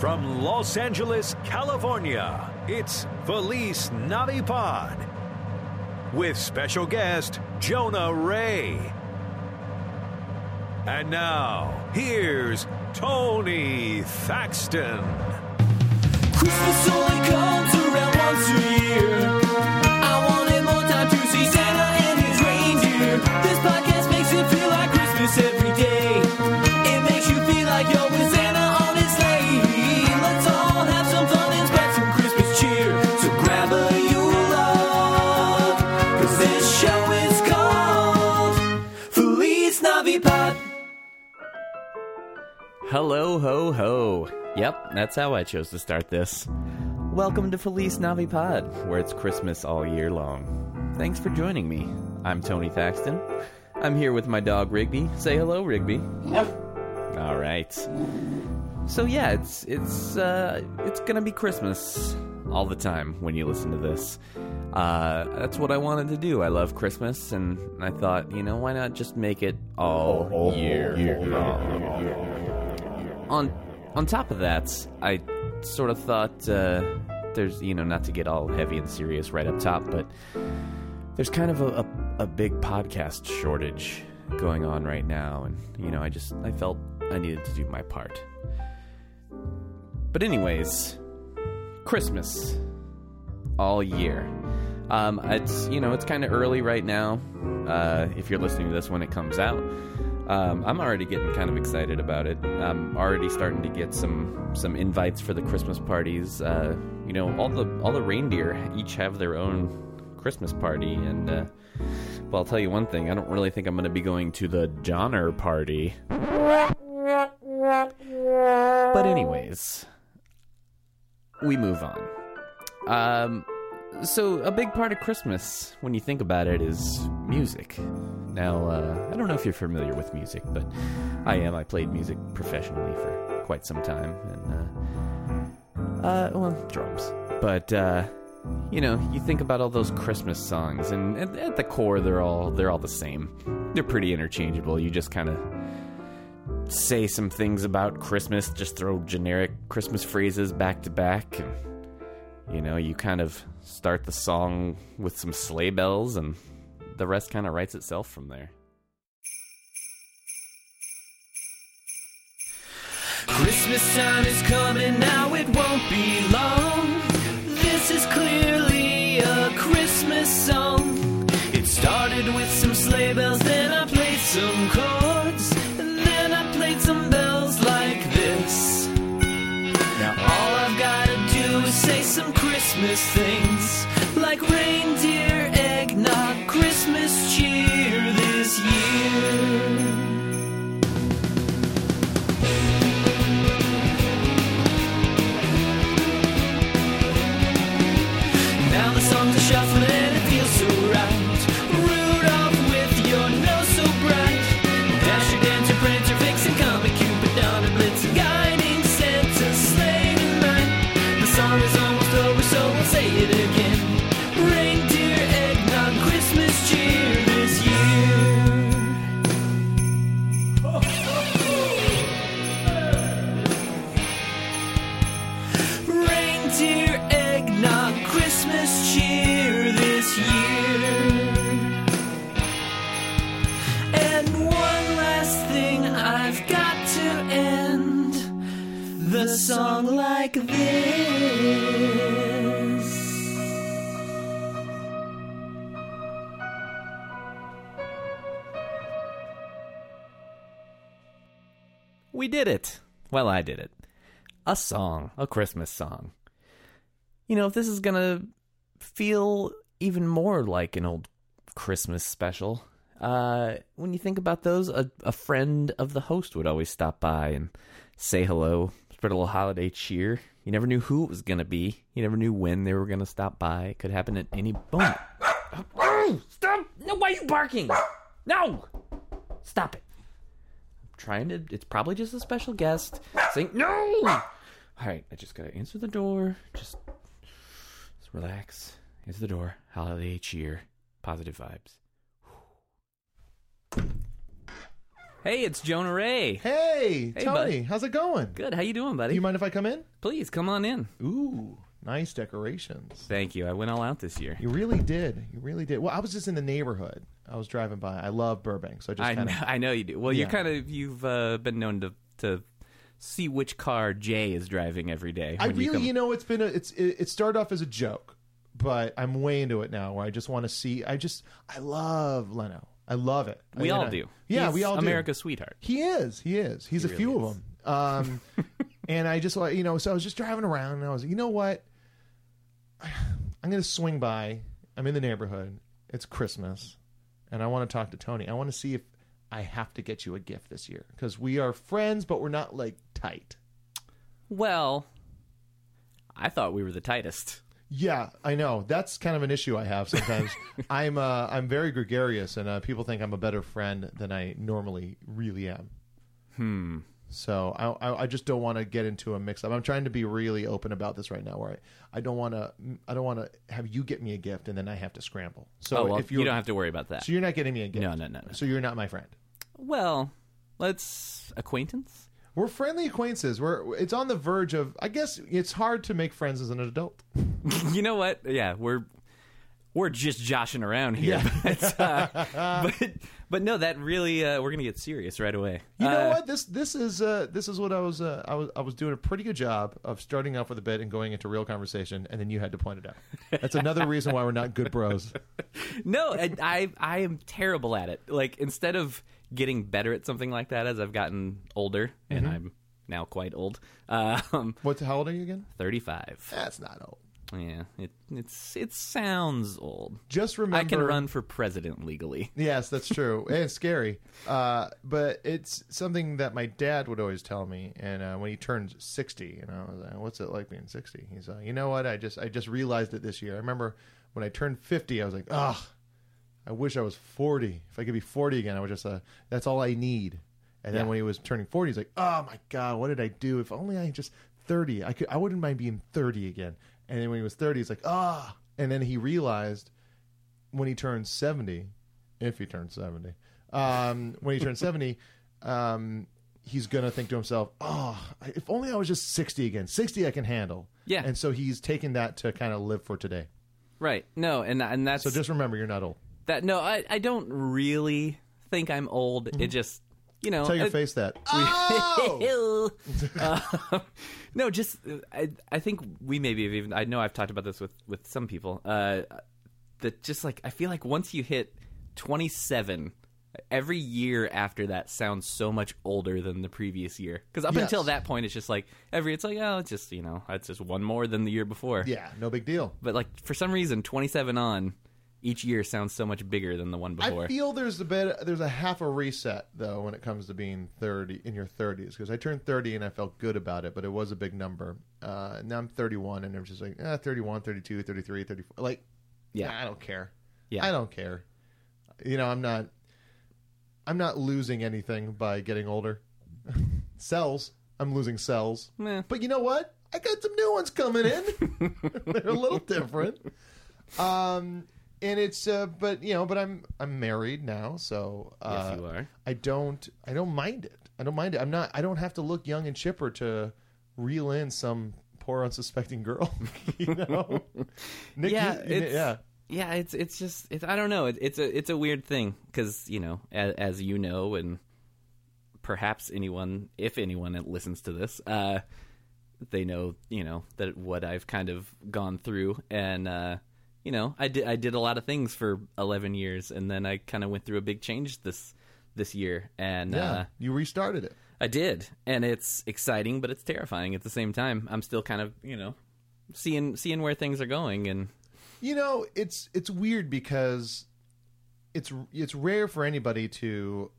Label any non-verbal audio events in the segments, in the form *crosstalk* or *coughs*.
From Los Angeles, California, it's Feliz Navipod. With special guest, Jonah Ray. And now, here's Tony Thaxton. Christmas only comes around once a year. Hello, ho, ho. Yep, that's how I chose to start this. Welcome to Feliz Navipod, where it's Christmas all year long. Thanks for joining me. I'm Tony Thaxton. I'm here with my dog Rigby. Say hello, Rigby. Yep. All right. So yeah, it's it's uh, it's gonna be Christmas all the time when you listen to this. Uh, that's what I wanted to do. I love Christmas, and I thought, you know, why not just make it all year on on top of that, I sort of thought uh, there's you know not to get all heavy and serious right up top, but there's kind of a, a, a big podcast shortage going on right now, and you know I just I felt I needed to do my part. But anyways, Christmas all year. Um, it's you know it's kind of early right now. Uh, if you're listening to this when it comes out, um, I'm already getting kind of excited about it. I'm already starting to get some some invites for the Christmas parties. Uh, you know, all the all the reindeer each have their own Christmas party, and uh, well, I'll tell you one thing. I don't really think I'm going to be going to the Donner party. But anyways, we move on. Um, so a big part of Christmas, when you think about it, is music. Now, uh, I don't know if you're familiar with music, but I am. I played music professionally for quite some time, and uh, uh well, drums. But uh, you know, you think about all those Christmas songs, and at, at the core, they're all they're all the same. They're pretty interchangeable. You just kind of say some things about Christmas, just throw generic Christmas phrases back to back, and you know, you kind of start the song with some sleigh bells, and the rest kind of writes itself from there. Christmas time is coming now, it won't be long. This is clearly a Christmas song. It started with some sleigh bells, then I played some chords, and then I played some bells Christmas things, like reindeer, song like this. We did it. Well, I did it. A song, a Christmas song. You know, if this is gonna feel even more like an old Christmas special, uh, when you think about those, a, a friend of the host would always stop by and say hello, spread a little holiday cheer. You never knew who it was gonna be. You never knew when they were gonna stop by. It could happen at any moment. Stop! No, why are you barking? No! Stop it I'm trying to it's probably just a special guest saying no all right i just gotta answer the door just, just relax answer the door holiday cheer positive vibes Hey, it's Jonah Ray. Hey, Hey, Tony, bud. how's it going? Good. How you doing, buddy? Do you mind if I come in? Please come on in. Ooh, nice decorations. Thank you. I went all out this year. You really did. You really did. Well, I was just in the neighborhood. I was driving by. I love Burbank, so I just I kind know, of. *laughs* I know you do. Well, you Yeah. kind of you've uh, been known to to see which car Jay is driving every day. I when really, come- you know, it's been a. It's it, it started off as a joke, but I'm way into it now. Where I just want to see. I just I love Leno. I love it. we I- all I- do. Yeah, He's we all do. America's sweetheart. He is. He is. He's a really few is. of them. Um, *laughs* and I just like you know, so I was just driving around, and I was, you know what? I'm going to swing by. I'm in the neighborhood. It's Christmas, and I want to talk to Tony. I want to see if I have to get you a gift this year because we are friends, but we're not like tight. Well, I thought we were the tightest. Yeah, I know. That's kind of an issue I have sometimes. *laughs* I'm uh, I'm very gregarious, and uh, people think I'm a better friend than I normally really am. Hmm. So I I, I just don't want to get into a mix up. I'm trying to be really open about this right now. Where I, I don't want to I don't want to have you get me a gift and then I have to scramble. So oh well, if you don't have to worry about that. so you're not getting me a gift. No, no, no, no. So you're not my friend. Well, let's acquaintance. We're friendly acquaintances. We're it's on the verge of. I guess it's hard to make friends as an adult. *laughs* you know what? Yeah, we're we're just joshing around here. *laughs* But, uh, *laughs* but but no, that really uh, we're gonna get serious right away. You know Uh, what? This this is uh, this is what I was uh, I was I was doing a pretty good job of starting off with a bit and going into real conversation, and then you had to point it out. That's another reason why we're not good bros. No, I, I I am terrible at it. Like instead of getting better at something like that as I've gotten older, and Mm-hmm. I'm now quite old. Um, What? How old are you again? thirty-five. That's not old. Yeah, it it's it sounds old. Just remember, I can run for president legally. *laughs* Yes, that's true. and *laughs* it's scary, uh, but it's something that my dad would always tell me. And uh, when he turned sixty, you know, I was like, "What's it like being 60? He's like, "You know what? I just I just realized it this year. I remember when I turned fifty, I was like, ah, I wish I was forty. If I could be forty again, I would just uh, that's all I need." And then Yeah. when he was turning forty, he's like, "Oh my god, what did I do? If only I just thirty, I could I wouldn't mind being thirty again." And then when he was thirty, he's like, "Ah," and then he realized when he turns 70, if he turns 70, um, when he turns *laughs* 70, um, he's going to think to himself, oh, if only I was just 60 again. 60 I can handle. Yeah. And so he's taken that to kind of live for today. Right. No, and and that's So just remember, you're not old. That. No, I I don't really think I'm old. It just you know Mm-hmm. Tell your it- face that. *laughs* Oh! Uh, *laughs* no, just uh, I, I think we maybe have even I know I've talked about this with with some people. Uh, that just like I feel like once you hit 27, every year after that sounds so much older than the previous year. Because up Yes. until that point, it's just like every it's like oh, it's just you know it's just one more than the year before. yeah, no big deal. But like for some reason, 27 on each year sounds so much bigger than the one before. I feel there's a bit, there's a half a reset though when it comes to being 30 in your 30s because I turned 30 and I felt good about it, but it was a big number. Uh, now I'm 31 and I'm just like, eh, 31, 32, 33, 34. Like, Yeah. I don't care. Yeah. I don't care. You know, I'm not. I'm not losing anything by getting older. *laughs* cells. I'm losing cells. Meh. But you know what? I got some new ones coming in. *laughs* They're a little different. *laughs* Um, and it's uh, but you know, but I'm I'm married now, so uh, Yes, you are. I don't I don't mind it. I don't mind it. I'm not. I don't have to look young and chipper to reel in some poor unsuspecting girl. *laughs* you know. *laughs* Nick, yeah, you- it's, yeah. yeah. It's it's just it's, I don't know. It, it's a it's a weird thing because you know as, as you know and perhaps anyone if anyone that listens to this uh, they know you know that what I've kind of gone through and uh, you know I did I did a lot of things for eleven years and then I kind of went through a big change this this year and Yeah, uh, you restarted it. I did, and it's exciting, but it's terrifying at the same time. I'm still kind of, you know, seeing seeing where things are going, and You know, it's it's weird because it's it's rare for anybody to,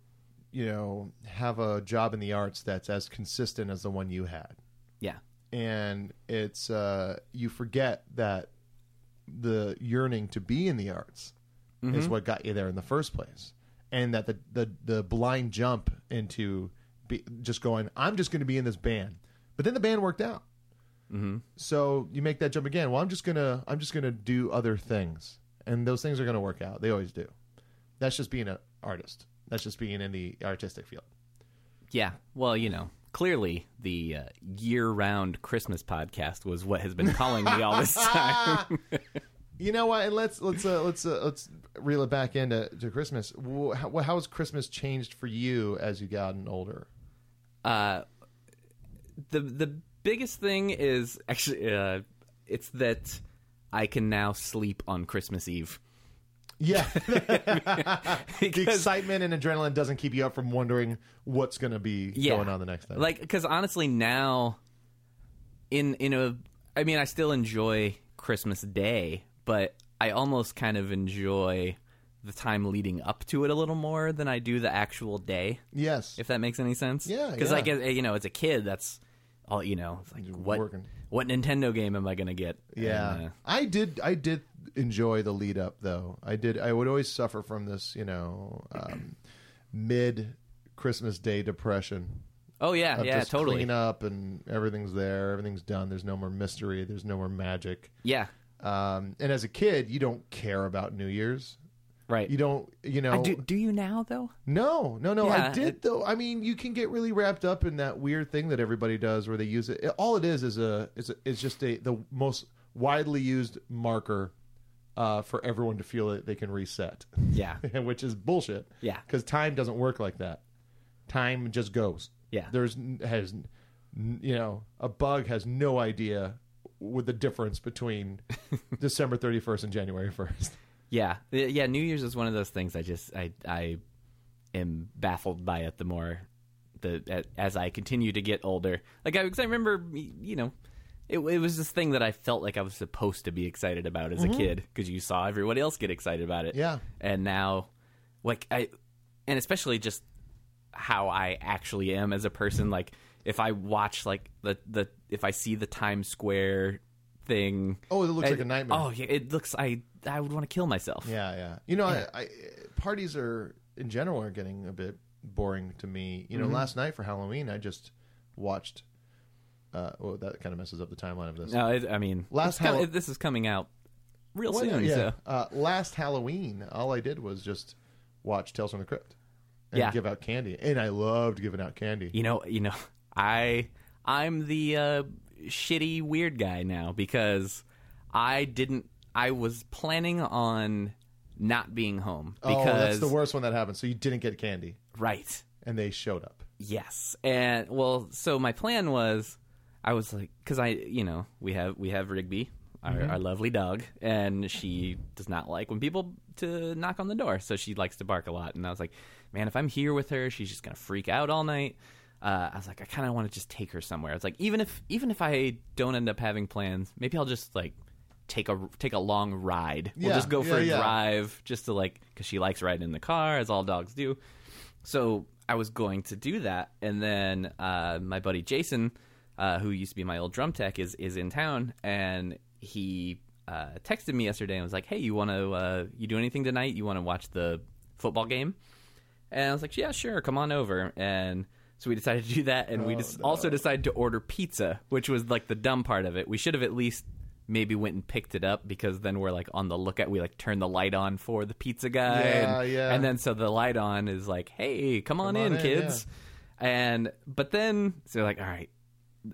you know, have a job in the arts that's as consistent as the one you had, yeah, and it's uh, you forget that the yearning to be in the arts is mm-hmm. what got you there in the first place, and that the the the blind jump into be, just going, I'm just going to be in this band, but then the band worked out. Mm-hmm. So you make that jump again. Well, I'm just gonna I'm just gonna do other things, and those things are gonna work out. They always do. That's just being an artist. That's just being in the artistic field. Yeah. Well, you know, clearly the uh, year-round Christmas podcast was what has been calling me all this time. *laughs* *laughs* You know what? And let's let's uh, let's uh, let's reel it back into to Christmas. How, how has Christmas changed for you as you gotten older? uh, the the biggest thing is actually uh, it's that I can now sleep on Christmas Eve. Yeah, *laughs* the excitement and adrenaline doesn't keep you up from wondering what's going to be yeah. going on the next day. Like, because honestly, now, in in a, I mean, I still enjoy Christmas Day, but I almost kind of enjoy the time leading up to it a little more than I do the actual day. yes, If that makes any sense. Yeah, Because yeah. like you know, as a kid, that's all you know. It's like what working. what Nintendo game am I gonna get? Yeah, And, uh, I did. I did enjoy the lead up, though. I did. I would always suffer from this, you know, um, mid Christmas Day depression. oh yeah, yeah, just totally. Clean up and everything's there. Everything's done. There's no more mystery. There's no more magic. Yeah. Um, and as a kid, you don't care about New Year's. Right. You don't. You know. I do, do you now though? No, no, no. I did it- though. I mean, you can get really wrapped up in that weird thing that everybody does, where they use it. it- all it is is a is a, is just a the most widely used marker uh, for everyone to feel that they can reset, Yeah. *laughs* which is bullshit. Yeah. because time doesn't work like that. Time just goes. Yeah. there's has you know a bug has no idea with the difference between *laughs* December 31st and January 1st. Yeah, yeah. New Year's is one of those things. I just I I am baffled by it. The more the as I continue to get older, like I, 'cause I remember, you know, it, it was this thing that I felt like I was supposed to be excited about as a mm-hmm. kid because you saw everybody else get excited about it. Yeah. and now, like I, and especially just how I actually am as a person. Like if I watch like the the if I see the Times Square thing. Oh, it looks I- like a nightmare. Oh, yeah, it looks. I I would want to kill myself. Yeah, yeah. You know, I, I parties are in general are getting a bit boring to me. You know, Mm-hmm. last night for Halloween, I just watched. Uh, well, that kind of messes up the timeline of this. No, it, I mean, Last com- Hall- this is coming out real Well, soon. yeah. So Uh, last Halloween, all I did was just watch Tales from the Crypt and Yeah. give out candy, and I loved giving out candy. you know, you know, *laughs* I I'm the uh, shitty weird guy now because I didn't. I was planning on not being home oh, because that's the worst one that happened. So you didn't get candy, right. and they showed up. Yes, and well, so my plan was, I was like, because I, you know, we have we have Rigby, our, mm-hmm. our lovely dog, and she does not like when people to knock on the door, so she likes to bark a lot. And I was like, man, if I'm here with her, she's just gonna freak out all night. Uh, I was like, I kind of want to just take her somewhere. It's like even if even if I don't end up having plans, maybe I'll just like take a take a long ride. We'll Yeah, just go for yeah, a yeah. drive, just to like because she likes riding in the car, as all dogs do. So I was going to do that, and then uh, my buddy Jason, uh, who used to be my old drum tech, is is in town, and he uh, texted me yesterday and was like, "Hey, you want to uh, you do anything tonight? You want to watch the football game?" And I was like, "Yeah, sure, come on over." And so we decided to do that, and we oh, just also decided to order pizza, which was like the dumb part of it. We should have at least maybe went and picked it up because then we're like on the lookout. We like turn the light on for the pizza guy, Yeah, and, yeah. and then so the light on is like, "Hey, come on in, in, kids." And but then so like, all right,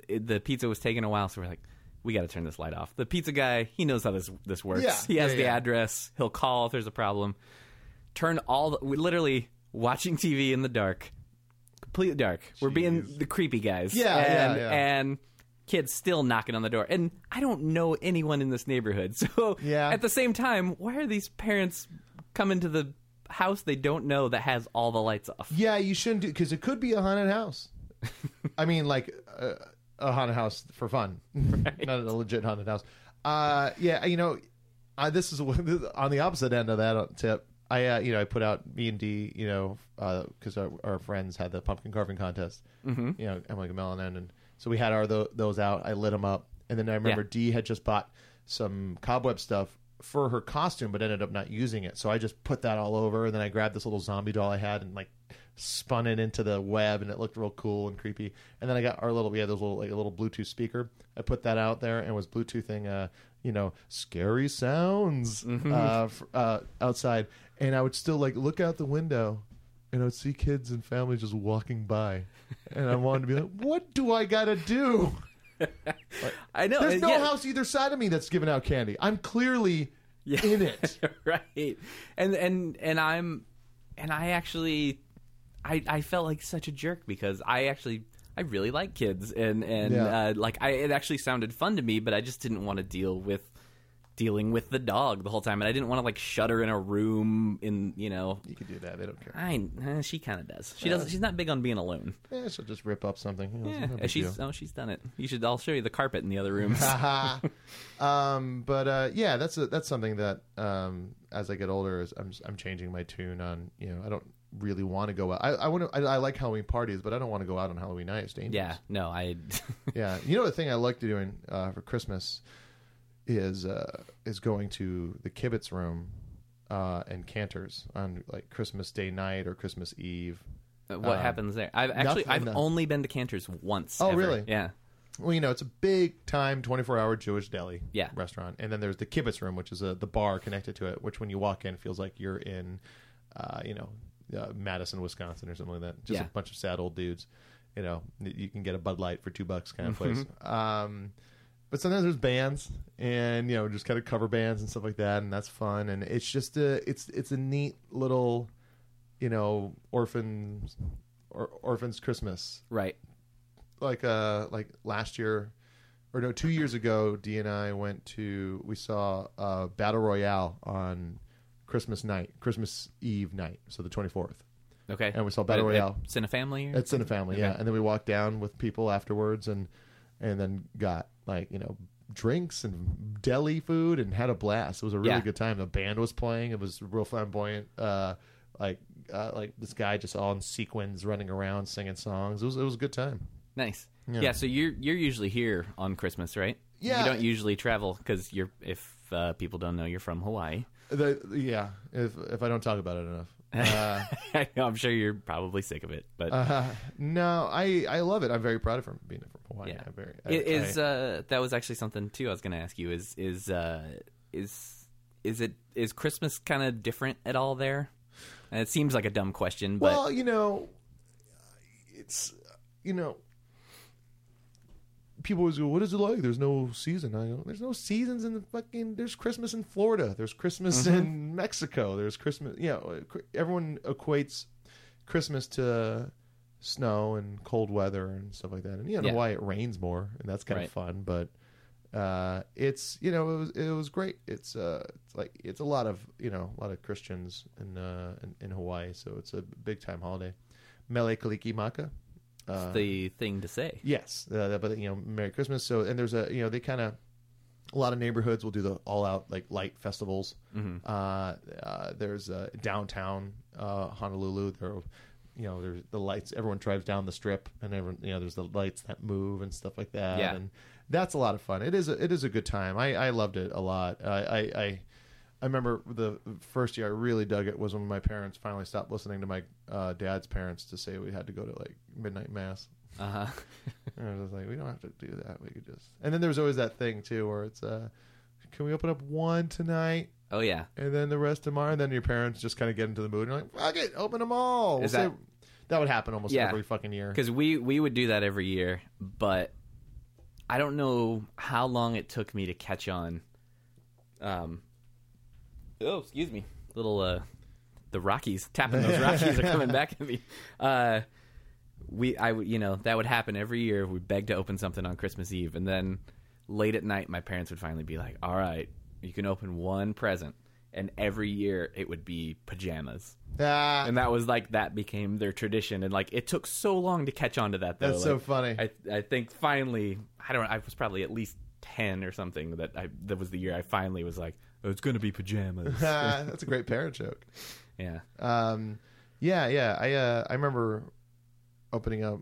the pizza was taking a while, so we're like, we got to turn this light off. The pizza guy, he knows how this this works. Yeah, he has yeah, the yeah. address. He'll call if there's a problem. Turn all the, we literally watching TV in the dark, completely dark. We're being the creepy guys. Yeah, yeah, and, yeah. and kids still knocking on the door, and I don't know anyone in this neighborhood. *laughs* So Yeah. at the same time, why are these parents coming to the house they don't know that has all the lights off? Yeah, you shouldn't do because it could be a haunted house. *laughs* I mean, like uh, a haunted house for fun, not a legit haunted house. Uh, yeah, you know, uh, this is *laughs* on the opposite end of that tip. I, uh, you know, I put out B and D, you know, because our, our friends had the pumpkin carving contest. Mm-hmm. You know, Emily Gamel and so we had our tho- those out. I lit them up, and then I remember Yeah. Dee had just bought some cobweb stuff for her costume, but ended up not using it. So I just put that all over, and then I grabbed this little zombie doll I had and like spun it into the web, and it looked real cool and creepy. And then I got our little we had those little like a little Bluetooth speaker. I put that out there and was Bluetoothing, uh, you know, scary sounds uh, f- uh, outside, and I would still like look out the window and I would see kids and families just walking by, and I wanted to be like, "What do I gotta do?" *laughs* I know. There's no yeah. house either side of me that's giving out candy. I'm clearly *laughs* Yeah. in it. *laughs* right and and and i'm and i actually i i felt like such a jerk because i actually i really like kids and and Yeah. uh, like i it actually sounded fun to me but i just didn't want to deal with dealing with the dog the whole time and i didn't want to like shut her in a room in you know You could do that. They don't care. I, eh, she kind of does. She doesn't. She's not big on being alone. Yeah, she'll just rip up something. You know, it's Yeah, big she's deal. oh, she's done it. You should. I'll show you the carpet in the other rooms. *laughs* *laughs* um, but uh, yeah, that's a, that's something that um, as I get older, is I'm I'm changing my tune on. You know, I don't really want to go out. I I want to. I, I like Halloween parties, but I don't want to go out on Halloween night. It's dangerous. yeah, no, I. *laughs* yeah. You know the thing I like doing uh, for Christmas is uh, is going to the kibitz room uh, and Canter's on like Christmas Day night or Christmas Eve. what Um, happens there? I've actually nothing, I've only been to Canter's once. Oh, ever. really? Yeah. Well, you know, it's a big time, 24 hour Jewish deli Yeah. restaurant. And then there's the kibitz room, which is a, the bar connected to it, which when you walk in feels like you're in, uh, you know, uh, Madison, Wisconsin or something like that. Just Yeah. a bunch of sad old dudes. You know, you can get a Bud Light for two bucks kind of Mm-hmm. place. Um, but sometimes there's bands and, you know, just kind of cover bands and stuff like that. And that's fun. And it's just a, it's, it's a neat little, you know, orphans, or, orphans Christmas Right. like uh like last year or no two years ago d and i went to we saw uh battle royale on christmas night christmas eve night so the 24th Okay. And we saw Battle At- it's in a Family. it's in a family yeah Okay. and then we walked down with people afterwards and and then got like you know drinks and deli food and had a blast it was a really Yeah. good time the band was playing it was real flamboyant uh like uh, like this guy just all in sequins running around singing songs it was it was a good time Nice. Yeah. Yeah. So you're you're usually here on Christmas, right? Yeah. You don't usually travel because you're if uh, people don't know you're from Hawaii. The, yeah, if if I don't talk about it enough. Uh, *laughs* I'm sure you're probably sick of it, but uh, no, I I love it. I'm very proud of from being from Hawaii. Yeah. I'm very. I, it is I- uh, that was actually something too. I was going to ask you is is uh, is is it is Christmas kind of different at all there? And it seems like a dumb question, but well, you know, it's you know, people always go, "What is it like?" There's no season. I go, "There's no seasons in the fucking. There's Christmas in Florida. There's Christmas Mm-hmm. in Mexico. There's Christmas. You know, everyone equates Christmas to snow and cold weather and stuff like that. And you know Yeah. Hawaii it rains more, and that's kind Right. of fun. But uh, it's you know it was it was great. It's uh it's like it's a lot of you know a lot of Christians in uh in, in Hawaii, so it's a big time holiday. Mele Kalikimaka. Uh, the thing to say. Yes, uh, but you know, Merry Christmas. So, and there's a you know they kind of a lot of neighborhoods will do the all out like light festivals. Mm-hmm. Uh, uh, there's uh, downtown uh, Honolulu. There, you know, there's the lights. Everyone drives down the strip, and everyone you know there's the lights that move and stuff like that. Yeah. and that's a lot of fun. It is a, it is a good time. I, I loved it a lot. I, I I I remember the first year I really dug it was when my parents finally stopped listening to my uh, dad's parents to say we had to go to like midnight mass. Uh huh. *laughs* And I was like, we don't have to do that. We could just. And then there's always that thing too, where it's, uh, can we open up one tonight Oh yeah. and then the rest tomorrow? And then your parents just kind of get into the mood and you're like, fuck it, open them all. Is that- that would happen almost Yeah. every fucking year. Because we we would do that every year, but I don't know how long it took me to catch on. Um. Oh, excuse me. Little uh, the Rockies tapping those *laughs* Rockies are coming back at me. Uh, we I would you know that would happen every year. We begged to open something on Christmas Eve, and then late at night, my parents would finally be like, "All right, you can open one present." And every year it would be pajamas Ah, and that was like that became their tradition and like it took so long to catch on to that though That's so Like, funny. i i think finally i don't know, i was probably at least 10 or something that i that was the year i finally was like oh it's gonna be pajamas *laughs* that's a great parent joke. *laughs* yeah Um, yeah, yeah. I uh, I remember opening up.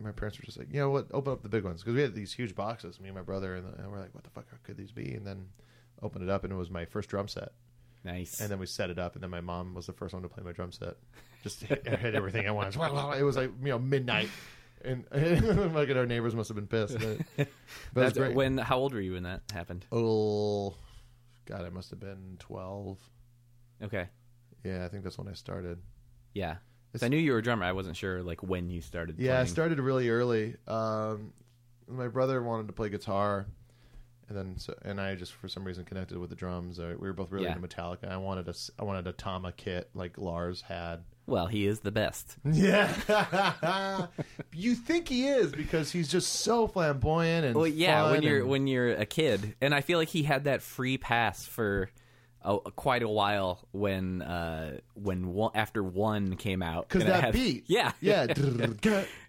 My parents were just like, you know what? Open up the big ones because we had these huge boxes. Me and my brother, and, and we're like, what the fuck could these be? And then opened it up, and it was my first drum set. nice And then we set it up, and then my mom was the first one to play my drum set. Just hit, *laughs* hit everything at once. It was like you know midnight, and, like our neighbors must have been pissed. But, but it was That's- great. when how old were you when that happened oh, God, I must have been twelve. okay Yeah, I think that's when I started. yeah I knew you were a drummer. I wasn't sure like when you started. Yeah, I started really early. Um, my brother wanted to play guitar, and then so, and I just for some reason connected with the drums. Uh, we were both really Yeah. into Metallica. I wanted a I wanted a Tama kit like Lars had. Well, he is the best. Yeah, *laughs* you think he is because he's just so flamboyant and Well, yeah, when you're and- when you're a kid, and I feel like he had that free pass for a, quite a while when uh when one, after one came out. Because that had- beat, *laughs* yeah, yeah, *laughs* just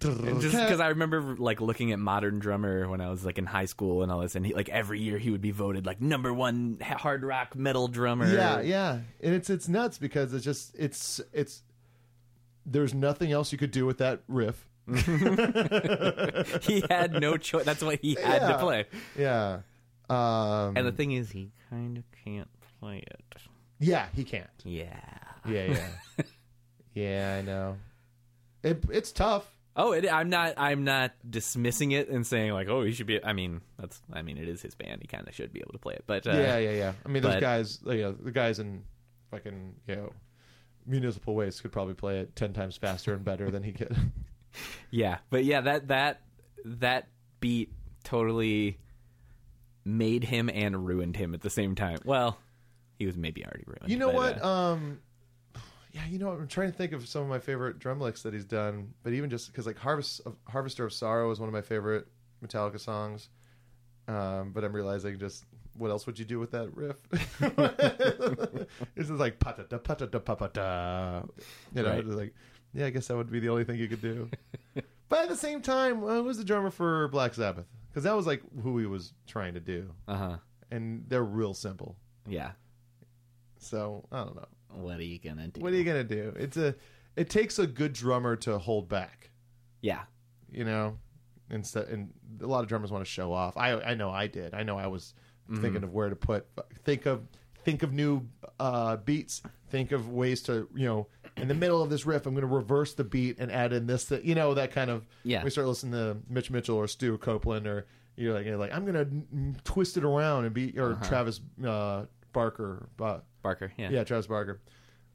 because I remember like looking at Modern Drummer when I was like in high school and all this, and he, like every year he would be voted like number one hard rock metal drummer. Yeah, yeah, and it's it's nuts because it's just it's it's there's nothing else you could do with that riff. *laughs* he had no choice. That's what he had to play. Yeah, um, And the thing is, he kind of can't play it. yeah, he can't. Yeah. Yeah, yeah, *laughs* yeah. I know. It, it's tough. Oh, it, I'm not. I'm not dismissing it and saying like, oh, he should be. I mean, that's. I mean, it is his band. He kind of should be able to play it. But uh, yeah, yeah, yeah. I mean, those but- guys, you know, the guys in fucking you know municipal waste could probably play it ten times faster and better than he could. *laughs* yeah, but yeah, that that that beat totally made him and ruined him at the same time. Well, he was maybe already ruined. You know but, what? uh, Um, yeah, you know, I'm trying to think of some of my favorite drum licks that he's done, but even just because like Harvest of, Harvester of Sorrow is one of my favorite Metallica songs. Um, but I'm realizing just what else would you do with that riff? *laughs* this is like pata da pata da pa pa da. You know, Right. like yeah, I guess that would be the only thing you could do. *laughs* but at the same time, uh, who was the drummer for Black Sabbath? Because that was like who he was trying to do, uh-huh. and they're real simple. Yeah. So I don't know. What are you gonna do? What are you gonna do? It's a it takes a good drummer to hold back, Yeah. you know. Instead, and a lot of drummers want to show off. I I know I did. I know I was Mm-hmm. thinking of where to put. Think of think of new uh, beats. Think of ways to you know in the middle of this riff, I'm going to reverse the beat and add in this. That you know that kind of. Yeah. We start listening to Mitch Mitchell or Stu Copeland or you're like you're like I'm going to twist it around and be or Travis uh, Barker. Uh, Barker. Yeah. yeah, Travis Barker.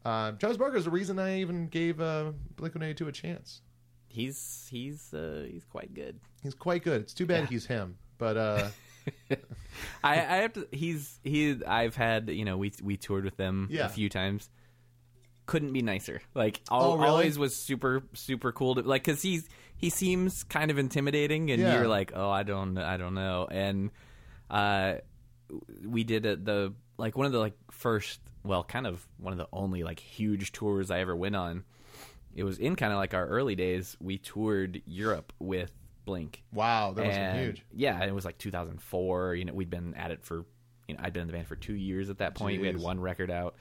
Um, Travis Barker is the reason I even gave uh, Blink One Eighty Two a chance. He's he's uh, he's quite good. He's quite good. It's too bad Yeah. he's him, but uh, *laughs* *laughs* I, I have to. He's he. I've had you know we we toured with them Yeah. a few times. Couldn't be nicer. Like Oh, really? always was super super cool. To, like because he's he seems kind of intimidating, and Yeah. you're like, oh, I don't I don't know. And uh, we did a, the like one of the like first well kind of one of the only like huge tours I ever went on. It was in kind of like our early days. We toured Europe with Blink wow, that was and, huge. Yeah, it was like 2004. You know, we'd been at it for, you know, I'd been in the band for two years at that point. We had one record out.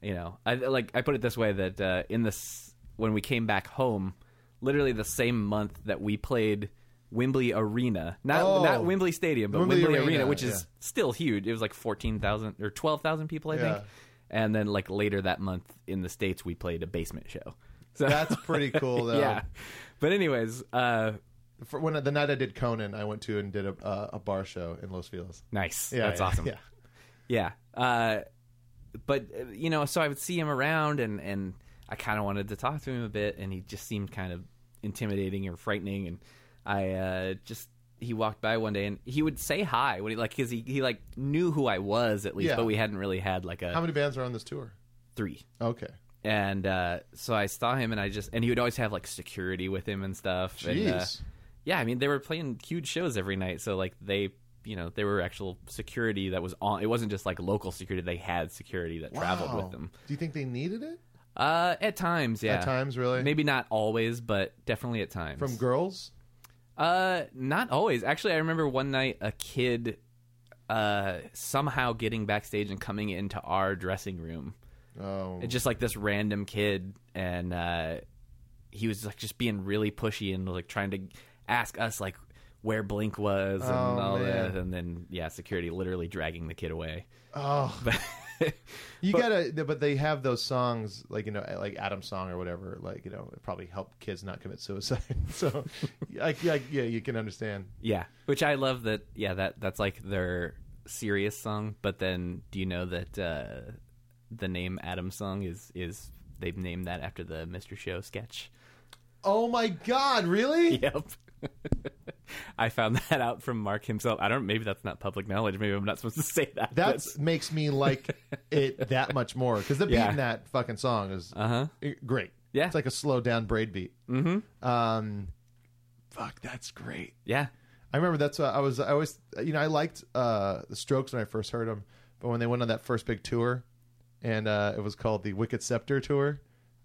You know, I like I put it this way that uh, in this when we came back home, literally the same month that we played Wembley Arena, not Oh. not Wembley Stadium, but Wembley Wembley, Arena, Arena, which is yeah. still huge. It was like 14,000 or 12,000 people, I Yeah. think. And then like later that month in the states, we played a basement show. So That's pretty cool, *laughs* though. yeah. But anyways, uh, For when the night I did Conan, I went to and did a uh, a bar show in Los Feliz. nice. Yeah, That's yeah, awesome. Yeah, Yeah. Uh, but uh, you know, so I would see him around, and and I kind of wanted to talk to him a bit, and he just seemed kind of intimidating or frightening, and I uh, just he walked by one day, and he would say hi when he like because he he like knew who I was at least, Yeah. but we hadn't really had like a How many bands are on this tour? three. Okay, And uh, so I saw him, and I just and he would always have like security with him and stuff. And, uh, jeez. Yeah, I mean they were playing huge shows every night, so like they, you know, they were actual security that was on. It wasn't just like local security; they had security that traveled with them. Do you think they needed it Uh, at times, yeah. at times? Really? maybe not always, but definitely at times. from girls. Uh, not always. Actually, I remember one night a kid, uh, somehow getting backstage and coming into our dressing room. Oh, It's just like this random kid, and uh, he was like just being really pushy and like trying to ask us like where Blink was and Oh, all man. that, and then yeah, security literally dragging the kid away. oh. *laughs* But You gotta, but they have those songs like you know, like Adam's song or whatever. Like you know, it probably help kids not commit suicide. *laughs* so, like, yeah, you can understand. yeah, which I love that. Yeah, that that's like their serious song. But then, do you know that uh, the name Adam song is is they've named that after the Mr. Show sketch. Oh my God! Really? *laughs* Yep. *laughs* I found that out from Mark himself. I don't. Maybe that's not public knowledge. Maybe I'm not supposed to *laughs* say that. That makes me like it that much more because the beat Yeah. in that fucking song is Uh huh. eh, great. Yeah. it's like a slow down braid beat. Mm-hmm. Um, fuck, that's great. Yeah. I remember that's what I was. I always, you know, I liked uh, the Strokes when I first heard them, but when they went on that first big tour, and uh, it was called the Wicked Scepter tour.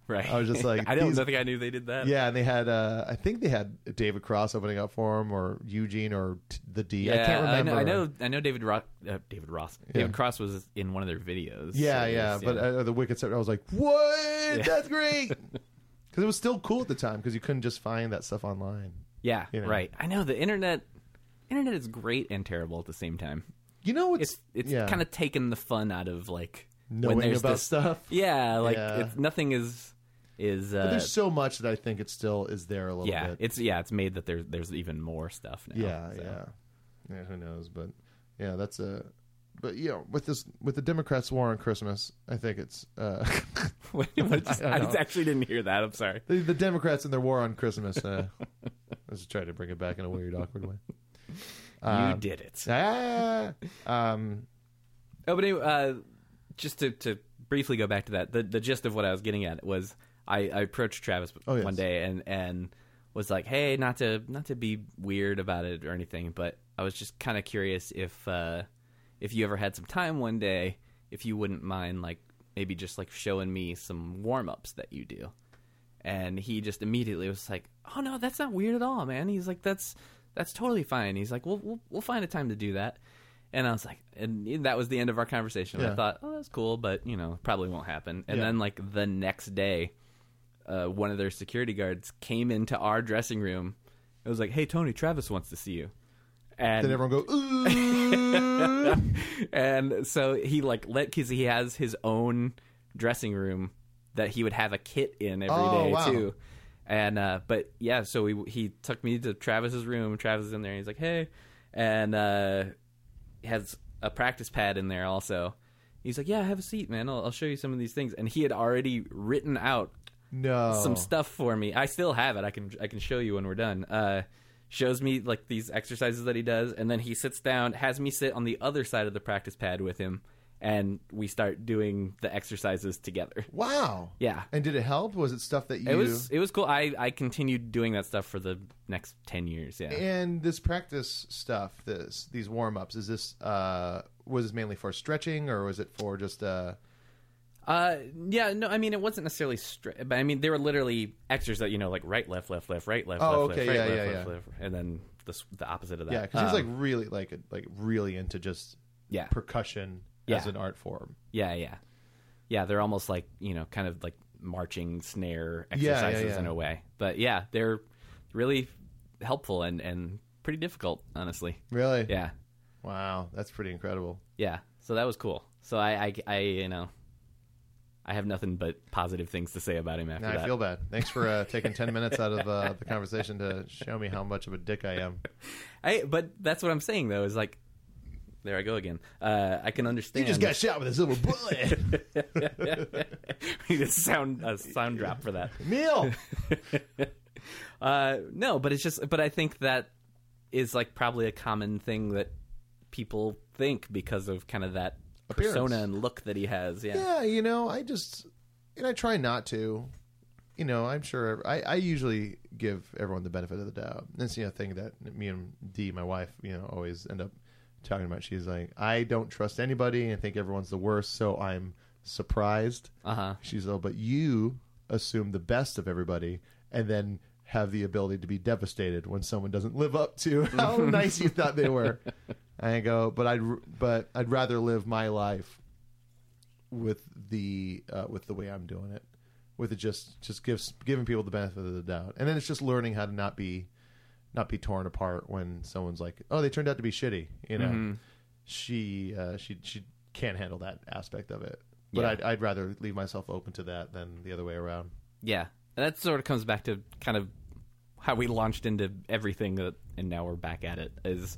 Right. I was just *laughs* like, I don't these- think I knew they did that. Yeah, and they had, uh, I think they had David Cross opening up for him, or Eugene, or t- the D. I can't remember. I know. I know, I know David Ross. Uh, David Ross. Yeah. David Cross was in one of their videos. Yeah, So yeah, but uh, the Wicked Scepter, I was like, what? That's great. *laughs* Because it was still cool at the time because you couldn't just find that stuff online. yeah, you know. right. I know the internet. Internet is great and terrible at the same time. You know, it's It's it's yeah, kind of taken the fun out of like knowing when there's about this, stuff. Yeah, like Yeah. It's, nothing is is. But Uh, there's so much that I think it still is there a little yeah, bit. it's yeah, it's made that there's there's even more stuff now. yeah, so. yeah, yeah. Who knows? But yeah, that's a. But you know, with this with the Democrats' war on Christmas, I think it's uh, *laughs* just- *laughs* I I, actually didn't hear that. I'm sorry. the, the Democrats and their war on Christmas. Uh, *laughs* I was trying to bring it back in a weird, awkward way. you Um, did it. Ah, um, Oh, but anyway, uh, just to, to briefly go back to that, the the gist of what I was getting at was I, I approached Travis Oh, yes. one day and and was like, hey, not to not to be weird about it or anything, but I was just kind of curious if uh, if you ever had some time one day, if you wouldn't mind like maybe just like showing me some warm ups that you do. And he just immediately was like, "Oh no, that's not weird at all, man." He's like, "That's that's totally fine." He's like, "We'll we'll, we'll find a time to do that." And I was like, and that was the end of our conversation. Yeah. I thought, "Oh, that's cool, but you know, probably won't happen." And Yeah. then like the next day, uh, one of their security guards came into our dressing room. It was like, "Hey, Tony, Travis wants to see you." And then everyone go, *laughs* and so he like let because he has his own dressing room that he would have a kit in every day Oh, wow. too. And uh, but yeah, so he he took me to Travis's room. Travis is in there. And he's like, hey, and uh, has a practice pad in there also. He's like, yeah, have a seat, man. I'll, I'll show you some of these things. And he had already written out no, some stuff for me. I still have it. I can I can show you when we're done. Uh, shows me like these exercises that he does, and then he sits down, has me sit on the other side of the practice pad with him, and we start doing the exercises together. Wow. Yeah. And did it help? Was it stuff that you? It was it was cool. I I continued doing that stuff for the next ten years. Yeah. And this practice stuff, this these warm ups, is this uh was this mainly for stretching or was it for just uh Uh, yeah, no, I mean it wasn't necessarily straight, but I mean they were literally exercises that you know like right, left, left, left, right, left, Oh, left, okay, left, right, yeah, left, yeah, left, yeah. left, and then the s- the opposite of that. yeah? Because he's Um, like really like like really into just yeah, percussion as Yeah. an art form. Yeah, yeah, yeah. They're almost like you know, kind of like marching snare Yeah, yeah, exercises yeah. in a way. But yeah, they're really helpful and and pretty difficult, honestly. Really? Yeah, Wow, that's pretty incredible. yeah. So that was cool. So I, I, I you know, I have nothing but positive things to say about him after Now that. I feel bad. Thanks for uh, taking ten minutes out of uh, *laughs* the conversation to show me how much of a dick I am. *laughs* I, but that's what I'm saying though. Is like, there I go again. Uh, I can understand. You just got shot with a silver bullet, we need a sound a sound drop for that. Neil. *laughs* Uh, no, but it's just, but I think that is like probably a common thing that people think because of kind of that. Persona and look that he has. Yeah. Yeah, you know, I just and I try not to. You know, I'm sure I, I usually give everyone the benefit of the doubt. That's you know thing that me and Dee, my wife, you know, always end up talking about. She's like, I don't trust anybody and think everyone's the worst, so I'm surprised. Uh huh. She's oh, but you assume the best of everybody and then have the ability to be devastated when someone doesn't live up to how *laughs* nice you thought they were. And I go, but I'd but I'd rather live my life with the uh, with the way I'm doing it, with it just just gives giving people the benefit of the doubt, and then it's just learning how to not be not be torn apart when someone's like, oh, they turned out to be shitty. You know, Mm-hmm. she uh, she she can't handle that aspect of it. But Yeah. I'd, I'd rather leave myself open to that than the other way around. Yeah. And that sort of comes back to kind of how we launched into everything that, and now we're back at it is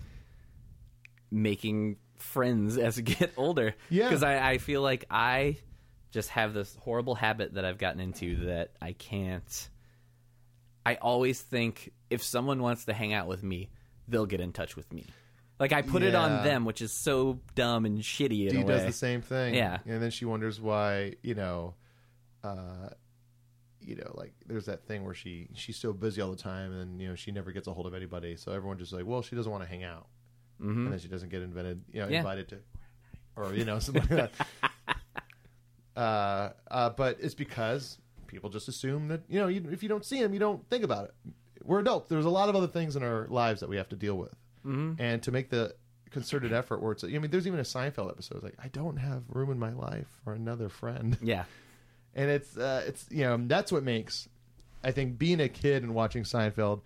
making friends *laughs* as we get older. Yeah. Because I, I feel like I just have this horrible habit that I've gotten into that I can't. I always think if someone wants to hang out with me, they'll get in touch with me. Like I put it on them, which is so dumb and shitty in Dee way. does the same thing. Yeah. and then she wonders why you know, uh, you know, like there's that thing where she she's so busy all the time, and you know she never gets a hold of anybody. So everyone just like, well, she doesn't want to hang out, and then she doesn't get invented, you know, Mm-hmm. Yeah. invited to, or you know, *laughs* something like that. *laughs* Uh, uh, but it's because people just assume that you know, you, if you don't see them, you don't think about it. We're adults. There's a lot of other things in our lives that we have to deal with, mm-hmm. and to make the concerted effort where it's. I mean, there's even a Seinfeld episode. It's like I don't have room in my life for another friend, *laughs* Yeah, and it's uh, it's you know that's what makes I think being a kid and watching Seinfeld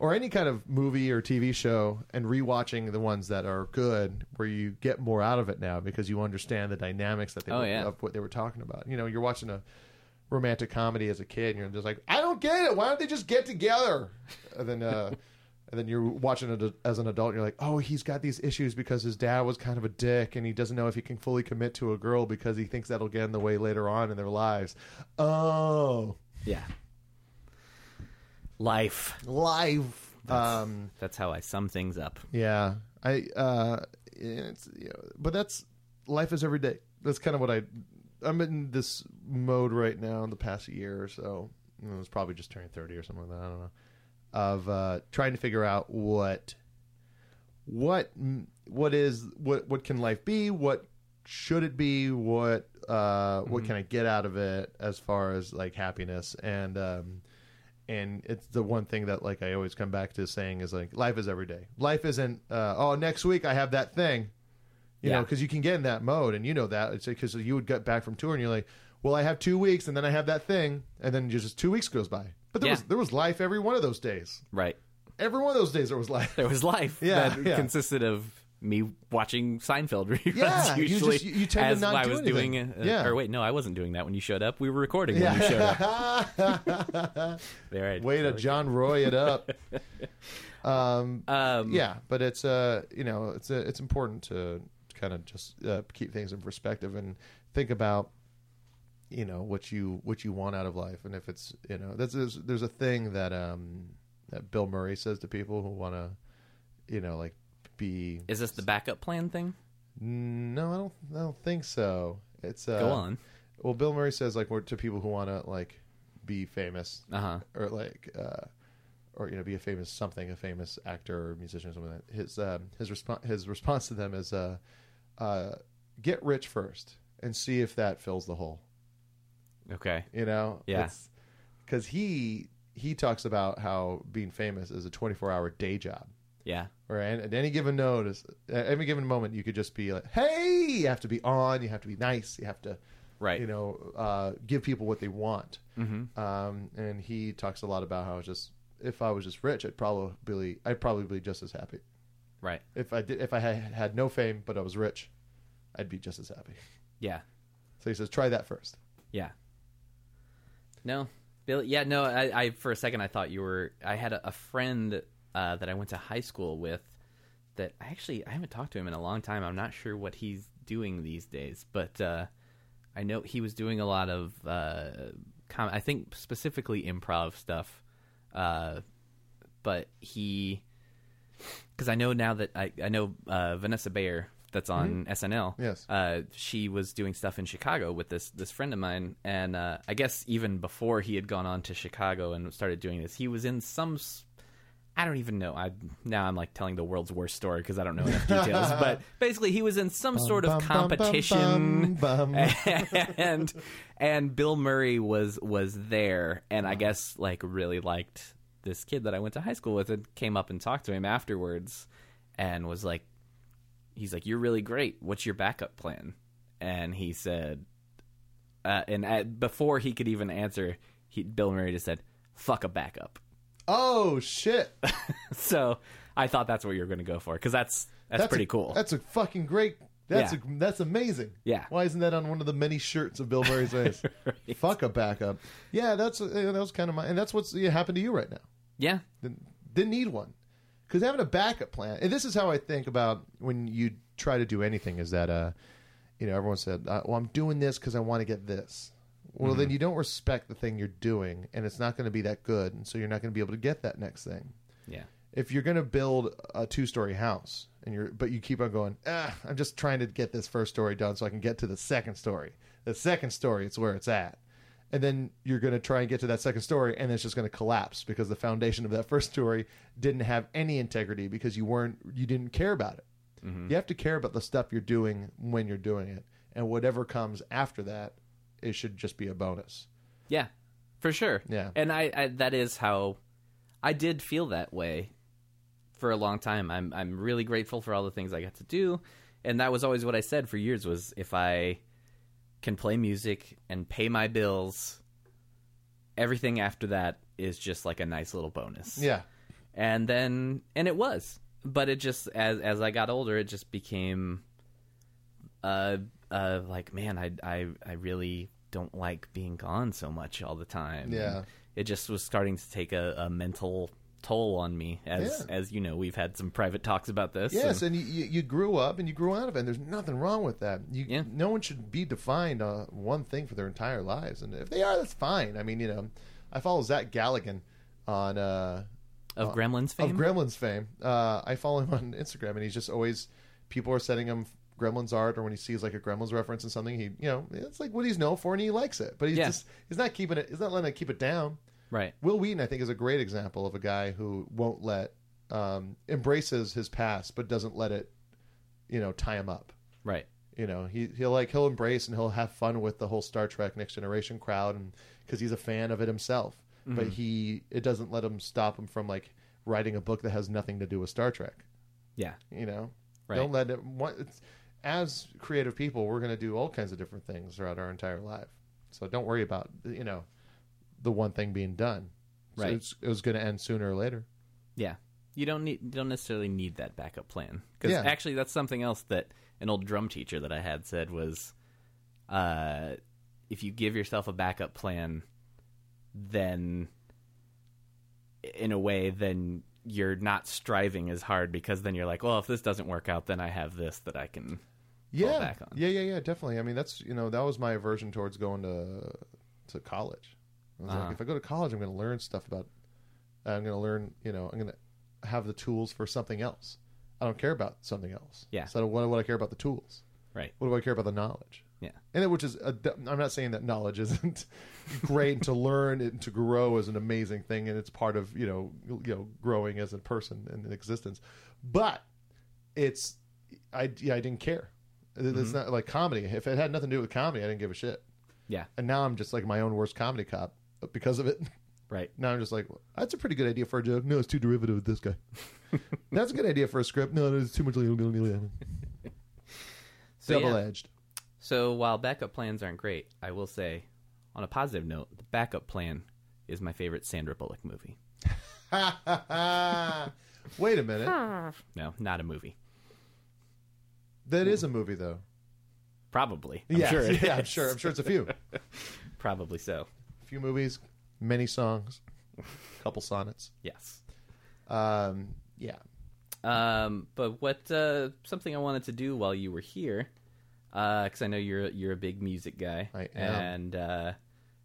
or any kind of movie or TV show and rewatching the ones that are good, where you get more out of it now because you understand the dynamics that they Oh, were, yeah. of what they were talking about. You know, you're watching a romantic comedy as a kid, and you're just like, I don't get it. Why don't they just get together? And then. Uh, *laughs* And then you're watching it as an adult, and you're like, "Oh, he's got these issues because his dad was kind of a dick, and he doesn't know if he can fully commit to a girl because he thinks that'll get in the way later on in their lives." Oh, yeah. Life. life. Um, That's how I sum things up. yeah, I. Uh, it's you know, but that's life is every day. That's kind of what I. I'm in this mode right now in the past year or so. You know, It was probably just turning thirty or something like that. I don't know. Of uh, trying to figure out what, what, what is what what can life be? What should it be? What uh, what can I get out of it as far as like happiness and um, and it's the one thing that like I always come back to saying is like life is every day. Life isn't uh, oh next week I have that thing, you know, because you can get in that mode and you know that it's because you would get back from tour and you're like, well I have two weeks and then I have that thing and then just two weeks goes by. But there Yeah. was there was life every one of those days. Right. Every one of those days there was life. There was life *laughs* Yeah, that yeah. consisted of me watching Seinfeld *laughs* reruns. Yeah, you usually, just- you tend to as not I do was anything. doing. Uh, Yeah. Or wait, no, I wasn't doing that when you showed up. We were recording when you showed up. *laughs* *laughs* There, I- Way to John Roy it up. um, Um, yeah, but it's uh, you know, it's uh, it's important to kind of just uh, keep things in perspective and think about you know what you what you want out of life, and if it's you know, that's there's, there's a thing that um that Bill Murray says to people who want to, you know, like be. Is this the backup plan thing? No, I don't. I don't think so. It's uh, Go on. Well, Bill Murray says like we're to people who want to like be famous Uh huh. or like uh, or you know be a famous something, a famous actor or musician or something. Like that. His um, his response his response to them is uh, uh, get rich first and see if that fills the hole. Okay. You know, Yeah. because he he talks about how being famous is a twenty four hour day job. Yeah. Or at any given notice, at any given moment, you could just be like, "Hey!" You have to be on. You have to be nice. You have to, Right. you know, uh, give people what they want. Mm-hmm. Um, and he talks a lot about how just if I was just rich, I'd probably I'd probably be just as happy. Right. If I did, if I had, had no fame but I was rich, I'd be just as happy. Yeah. So he says, try that first. Yeah. No, Bill. Yeah, no. I, I for a second I thought you were. I had a, a friend uh, that I went to high school with. That I actually I haven't talked to him in a long time. I'm not sure what he's doing these days, but uh, I know he was doing a lot of. Uh, com- I think specifically improv stuff. Uh, but he, because I know now that I I know uh, Vanessa Bayer that's on SNL. Yes. Uh, she was doing stuff in Chicago with this this friend of mine, and uh, I guess even before he had gone on to Chicago and started doing this, he was in some. s- I don't even know. I now I'm like telling the world's worst story because I don't know enough details. but *laughs* basically, he was in some sort of bum, bum, bum, competition, bum, bum. *laughs* and and Bill Murray was was there, and I guess like really liked this kid that I went to high school with, and came up and talked to him afterwards, and was like, he's like, "You're really great. What's your backup plan?" And he said, uh, and at, before he could even answer, he, Bill Murray just said, "Fuck a backup." Oh shit! *laughs* So I thought that's what you were going to go for because that's, that's pretty a, cool. That's a fucking great. That's Yeah. a, that's amazing. Yeah. Why isn't that on one of the many shirts of Bill Murray's *laughs* face? Fuck a backup. Yeah, that's uh, that was kind of my and that's what's yeah, happened to you right now. yeah, Didn't, didn't need one because having a backup plan. And this is how I think about when you try to do anything. Is that uh, you know, everyone said, uh, "Well, I'm doing this because I want to get this." Well, then you don't respect the thing you're doing, and it's not going to be that good, and so you're not going to be able to get that next thing. Yeah. If you're going to build a two-story house, and you're, but you keep on going, ah, I'm just trying to get this first story done so I can get to the second story. The second story, it's where it's at, and then you're going to try and get to that second story, and it's just going to collapse because the foundation of that *laughs* first story didn't have any integrity because you weren't, you didn't care about it. You have to care about the stuff you're doing when you're doing it, and whatever comes after that, it should just be a bonus. Yeah, for sure. Yeah. and I, I that is how I did feel that way for a long time. I'm I'm really grateful for all the things I got to do, and that was always what I said for years was if I can play music and pay my bills, everything after that is just like a nice little bonus. Yeah, and then and it was but it just as as i got older it just became uh uh like man i i i really don't like being gone so much all the time Yeah. And it just was starting to take a, a mental toll on me as Yeah. as you know we've had some private talks about this Yes, and- and you, you, grew up and you grew out of it. And there's nothing wrong with that. You, Yeah. No one should be defined on one thing for their entire lives. And if they are, that's fine. I mean, you know, I follow Zach Galligan on uh, of gremlins fame of Gremlins fame. Uh, I follow him *laughs* on Instagram, and he's just always people are sending him Gremlins art, or when he sees like a Gremlins reference in something, he you know it's like what he's known for, and he likes it. But he's Yeah. just he's not keeping it. He's not letting it keep it down. right Wil Wheaton, I think, is a great example of a guy who won't let um, embraces his past, but doesn't let it, you know, tie him up. right You know, he he'll like he'll embrace and he'll have fun with the whole Star Trek Next Generation crowd, and because he's a fan of it himself. But Mm-hmm. he it doesn't let him stop him from like writing a book that has nothing to do with Star Trek. yeah You know, Right. don't let it. As creative people, we're going to do all kinds of different things throughout our entire life. So don't worry about you know the one thing being done. So Right. it's, it was going to end sooner or later. Yeah, you don't need you don't necessarily need that backup plan because Yeah. actually that's something else that an old drum teacher that I had said was, uh, if you give yourself a backup plan, then in a way, then you're not striving as hard because then you're like, well, if this doesn't work out, then I have this that I can. Yeah, back on. yeah, yeah, yeah, definitely. I mean, that's you know that was my aversion towards going to to college. I was Uh-huh. like, if I go to college, I'm going to learn stuff about. I'm going to learn, you know, I'm going to have the tools for something else. I don't care about something else. Yeah. So what do I care about the tools? Right. What do I care about the knowledge? Yeah. And it, which is, a, I'm not saying that knowledge *laughs* isn't great and to learn and to grow is an amazing thing, and it's part of you know you know growing as a person and existence, but it's I yeah, I didn't care. It- Mm-hmm. It's not like comedy. If it had nothing to do with comedy, I didn't give a shit. Yeah. And now I'm just like my own worst comedy cop because of it. *laughs* Right. Now I'm just like, well, that's a pretty good idea for a joke. No, it's too derivative of this guy. *laughs* that's a good idea for a script. No, it's too much. *laughs* So, yeah. Double edged. So while backup plans aren't great, I will say, on a positive note, the backup plan is my favorite Sandra Bullock movie. Wait a minute. No, not a movie. That is a movie, though. Probably. I'm yeah, sure it yeah, I'm is. sure. I'm sure it's a few. *laughs* Probably so. A few movies, many songs, couple sonnets. Yes. Um, yeah. Um, but what uh, something I wanted to do while you were here, because I know you're you're a big music guy, I am. and uh,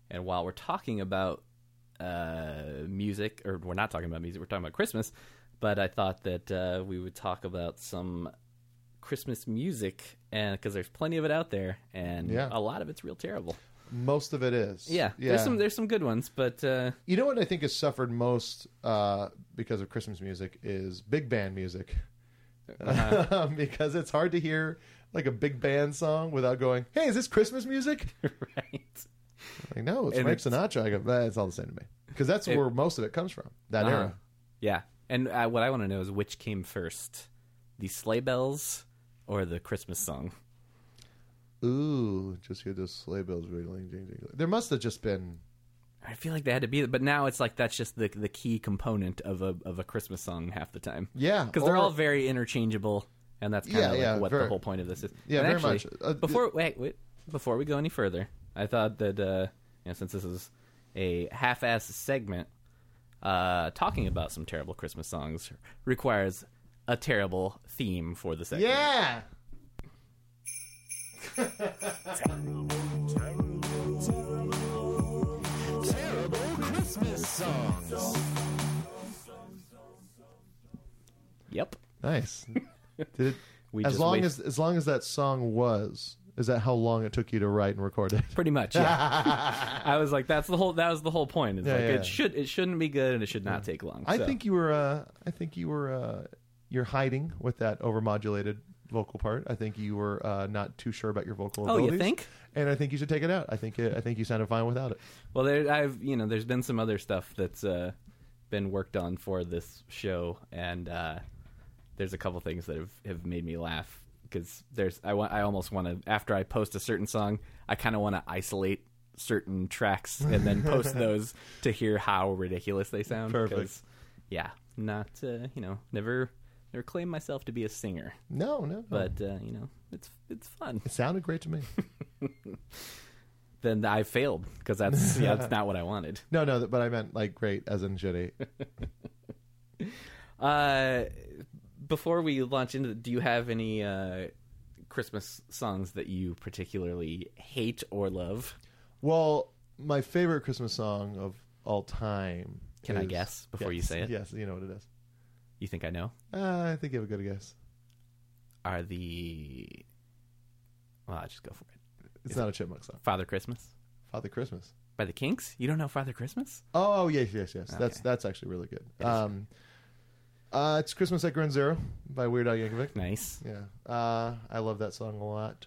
and while we're talking about uh, music, or we're not talking about music, we're talking about Christmas. But I thought that uh, we would talk about some Christmas music, and because there's plenty of it out there, and Yeah. a lot of it's real terrible. Most of it is. Yeah, there's some there's some good ones, but uh, You know what I think has suffered most uh, because of Christmas music is big band music. Uh-huh. *laughs* because it's hard to hear like a big band song without going, "Hey, is this Christmas music?" *laughs* right. Like, no, it's And Frank it's- Sinatra. I go, "Nah, it's all the same to me because that's It- where most of it comes from. That Uh-huh. era. Yeah, and uh, what I want to know is which came first, the sleigh bells or the Christmas song? Ooh, just hear those sleigh bells ringing. Ding, ding. There must have just been. I feel like they had to be, but now it's like that's just the the key component of a of a Christmas song half the time. Yeah, because they're all very interchangeable, and that's kind of Yeah, like yeah, what very- the whole point of this is. Yeah, And very actually, much. Uh, before wait, wait, before we go any further, I thought that uh, you know, since this is a half-ass segment, uh, talking about some terrible Christmas songs requires a terrible theme for the segment. Yeah. Terrible Christmas songs. Yep. Nice. *laughs* Did it, We as just long wait- as as long as that song was, is that how long it took you to write and record it? Pretty much, yeah. *laughs* I was like, that's the whole. That was the whole point. It's Yeah, like yeah. it should. It shouldn't be good, and it should not take long. I so. think you were. Uh, I think you were. Uh, you're hiding with that overmodulated vocal part. I think you were uh, not too sure about your vocal. Oh, you think? And I think you should take it out. I think. It, I think you sounded fine without it. Well, there, I've you know, there's been some other stuff that's uh, been worked on for this show, and uh, there's a couple things that have, have made me laugh because there's I want I almost want to after I post a certain song, I kind of want to isolate certain tracks and then post *laughs* those to hear how ridiculous they sound. Perfect. 'cause, Yeah, not uh, you know never never claim myself to be a singer, No, no. no. but uh, you know it's it's fun. it sounded great to me. *laughs* Then I failed because that's *laughs* yeah that's not what I wanted. No, no. But I meant like great as in shitty. *laughs* Uh, before we launch into, do you have any uh, Christmas songs that you particularly hate or love? Well, my favorite Christmas song of all time. Can I guess before you say it? Yes, you know what it is. You think I know? Uh, I think you have a good guess. Are the well, I'll just go for it. It's not a chipmunk song. Father Christmas Father Christmas. by the Kinks. You don't know Father Christmas? Oh yes, yes, yes. That's Okay. that's actually really good. It is. Um, uh, it's Christmas at Ground Zero by Weird Al Yankovic. Nice. Yeah, uh, I love that song a lot.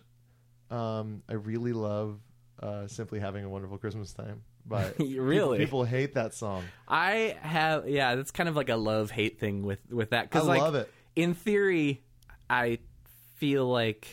Um, I really love uh, "Simply Having a Wonderful Christmas Time." By *laughs* Really? people, people hate that song. I have yeah, that's kind of like a love hate thing with with that. I Cause like, love it. In theory, I feel like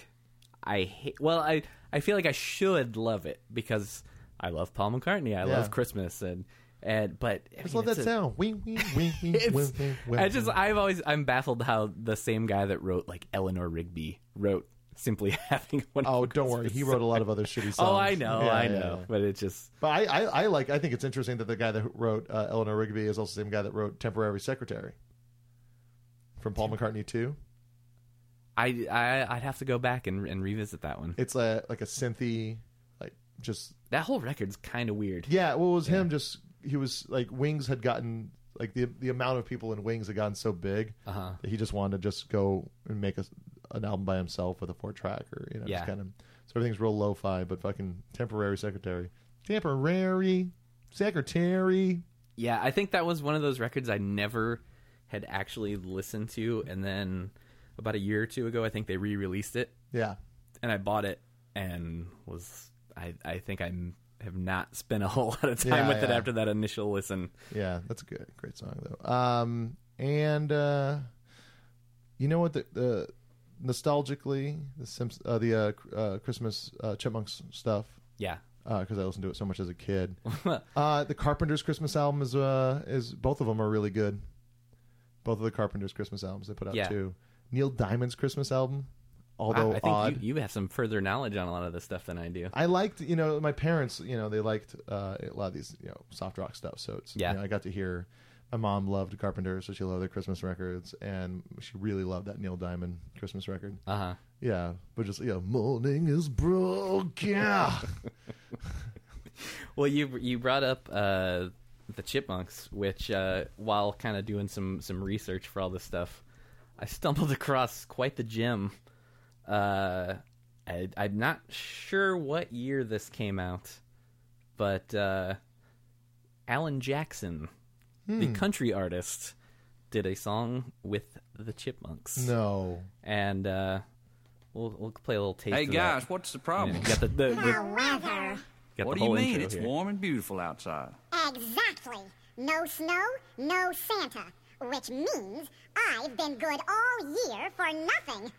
I hate. Well, I I feel like I should love it because I love Paul McCartney. I Yeah. love Christmas and and but I I just mean, love that a- sound. Wing, wing, *laughs* wing, wing, wing, I just. I've always I'm baffled how the same guy that wrote like Eleanor Rigby wrote simply *laughs* having one. Oh, don't worry. He wrote a lot of other shitty songs. *laughs* Oh, I know, Yeah, I yeah, know, yeah. but it just But I, I, I like. I think it's interesting that the guy that wrote uh, Eleanor Rigby is also the same guy that wrote "Temporary Secretary" from Paul McCartney too. I, I I'd have to go back and, and revisit that one. It's a, like a synthy, like just That whole record's kind of weird. yeah. Well, it was him. Just he was like Wings had gotten like the the amount of people in Wings had gotten so big Uh-huh. that he just wanted to just go and make a, an album by himself with a four tracker. You know, Yeah. just kind of so everything's real lo-fi, but fucking temporary secretary, temporary secretary. Yeah, I think that was one of those records I never had actually listened to, and then about a year or two ago, I think they re-released it, Yeah, and I bought it, and was I I think I have not spent a *laughs* whole lot of time Yeah, with it after that initial listen. Yeah, that's a good, great song though. Um, and uh, you know what the, the nostalgically the Simps, uh, the uh, uh, Christmas uh, Chipmunks stuff Yeah, because I listened to it so much as a kid. *laughs* uh, the Carpenters Christmas album is uh, is both of them are really good. Both of the Carpenters Christmas albums they put out Yeah. too. Neil Diamond's Christmas album, although I, I think odd. You, you have some further knowledge on a lot of this stuff than I do. I liked, you know, my parents, you know, they liked uh, a lot of these, you know, soft rock stuff. So it's, Yeah. you know, I got to hear. My mom loved Carpenter, so she loved their Christmas records, and she really loved that Neil Diamond Christmas record. Uh huh. Yeah, but just yeah, morning is broke. Yeah, *laughs* Well, you you brought up uh, the Chipmunks, which uh, while kind of doing some some research for all this stuff, I stumbled *laughs* across quite the gem. Uh, I, I'm not sure what year this came out, but uh, Alan Jackson, the country artist, did a song with the Chipmunks, no, and uh, we'll we'll play a little taste. Hey of guys, that. what's the problem? you got the, the, the, weather. got What the do you mean? It's here. warm and beautiful outside. Exactly. No snow, no Santa. Which means I've been good all year for nothing.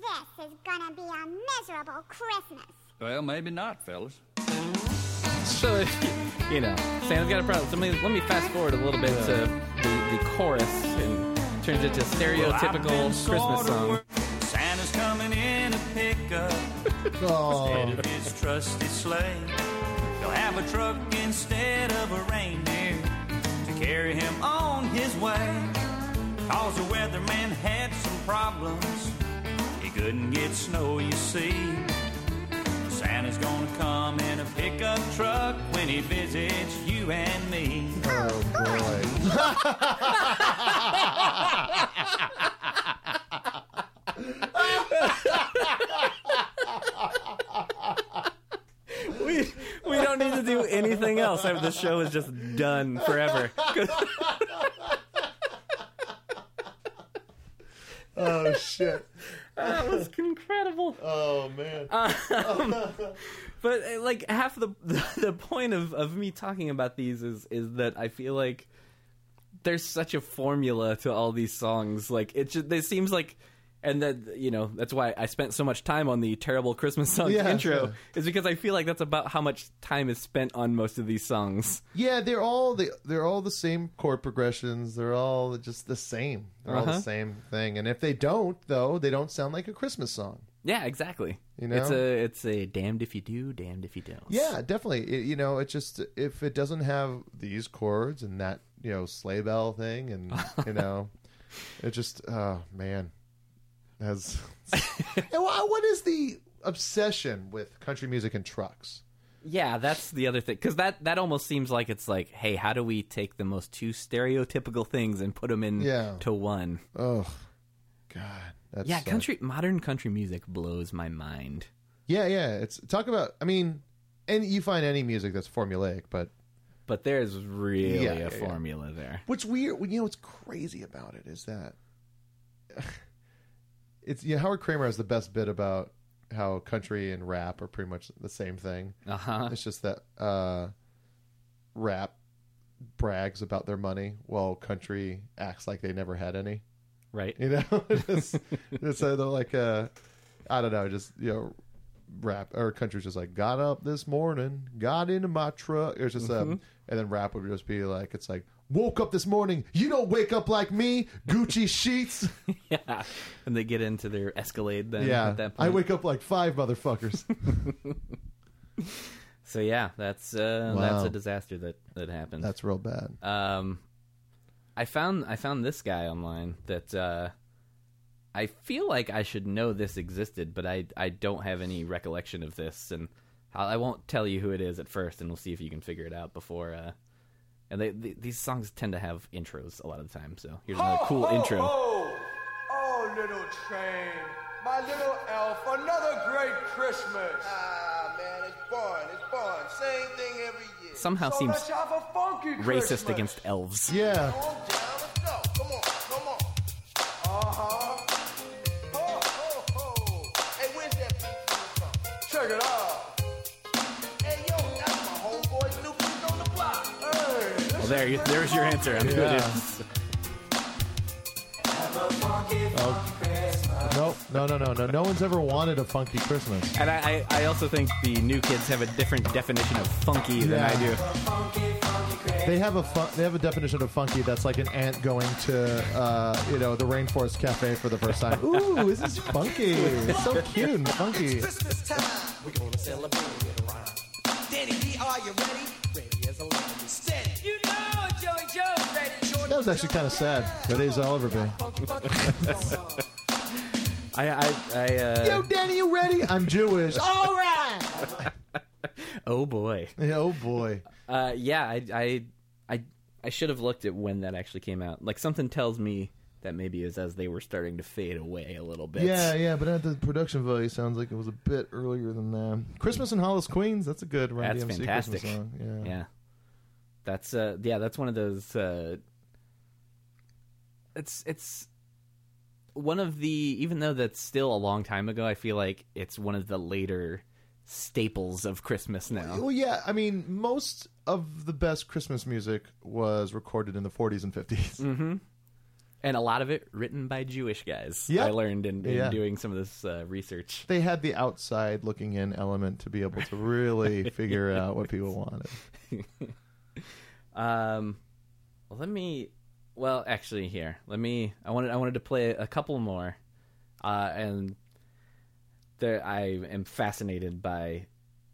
This is gonna be a miserable Christmas. Well, maybe not, fellas. So, *laughs* you know, Santa's got a problem. So let me, let me fast forward a little bit to the, the chorus and turns into a stereotypical Christmas song. Santa's coming in a pickup *laughs* oh, instead of his trusty sleigh. He'll have a truck instead of a reindeer to carry him on his way. Cause the weatherman had some problems. He couldn't get snow, you see. Santa's gonna come in a pickup truck when he visits you and me. Oh *laughs* boy. we we don't need to do anything else. I- The show is just done forever. *laughs* *laughs* Oh shit. That was *laughs* incredible. Oh man. *laughs* But uh, like half the *laughs* the point of of me talking about these is is that I feel like there's such a formula to all these songs. Like it just it seems like and that you know that's why I spent so much time on the terrible Christmas song Yeah, intro yeah. is because I feel like that's about how much time is spent on most of these songs. Yeah, they're all the they're all the same chord progressions. They're all just the same. They're all Uh-huh. the same thing. And if they don't, though, they don't sound like a Christmas song. Yeah, exactly. You know? it's a it's a damned if you do, damned if you don't. Yeah, definitely. It, you know, it just if it doesn't have these chords and that you know sleigh bell thing, and you *laughs* know, it just oh man, has. *laughs* and what is the obsession with country music and trucks? Yeah, that's the other thing because that that almost seems like it's like, hey, how do we take the most two stereotypical things and put them in Yeah. to one? Oh, God, that's Yeah, like- country modern country music blows my mind. Yeah, yeah. It's talk about. I mean, and you find any music that's formulaic, but But there's really Yeah, a yeah, yeah. formula there. what's weird, you know, what's crazy about it is that it's you know, Howard Kramer has the best bit about how country and rap are pretty much the same thing. Uh huh. It's just that uh, rap brags about their money while country acts like they never had any. Right. You know, *laughs* it's, it's they're like uh, I don't know, just you know, rap or country's just like got up this morning, got into my truck. It's just um, and then rap would just be like it's like woke up this morning. You don't wake up like me, Gucci sheets. *laughs* yeah. And they get into their Escalade then yeah, at that point. I wake up like five motherfuckers. *laughs* so yeah, that's uh, Wow. that's a disaster that that happened. That's real bad. Um, I found I found this guy online that uh, I feel like I should know this existed, but I I don't have any recollection of this, and I won't tell you who it is at first, and we'll see if you can figure it out before. Uh, and they, th these songs tend to have intros a lot of the time, so here's another cool intro. Oh, oh, little train, my little elf, another great Christmas. Ah, man, it's fun. It's fun. Same thing every year. Somehow so seems have a funky racist Christmas. against elves. Yeah, Calm down. Let's go. Come on. Come on. Uh-huh. Ho, there, you, there's your answer. on who it Yeah. is. nope, no, no, no, no. No one's ever wanted a funky Christmas. And I, I, I also think the new kids have a different definition of funky than I do. They have a fun, they have a definition of funky that's like an ant going to uh, you know the Rainforest Cafe for the first time. Ooh, this is *laughs* funky. It's so cute and funky. Christmas time. We're gonna celebrate it around. Danny D, are you ready? Ready as a lemon. Steady. That was actually kind of sad. Ready as I'll be. I, I, I uh, Yo, Danny, you ready? I'm Jewish. *laughs* All right. oh boy. Oh boy. Uh, yeah, I, I, I, I should have looked at when that actually came out. Like something tells me that maybe it was as they were starting to fade away a little bit. Yeah, yeah, but at the production value, sounds like it was a bit earlier than that. Christmas in Hollis, Queens. That's a good Run that's DMC fantastic. Christmas song. Yeah. yeah. That's uh, yeah, that's one of those. Uh, it's it's one of the even though that's still a long time ago. I feel like it's one of the later staples of Christmas now. Well, yeah. I mean, most of the best Christmas music was recorded in the 40s and 50s. Mm. and a lot of it written by Jewish guys. Yeah. I learned in, in Yeah. doing some of this uh, research. They had the outside looking in element to be able to really *laughs* figure out what people wanted. *laughs* Um, let me. Well, actually, here, let me. I wanted. I wanted to play a couple more, uh, and there. I am fascinated by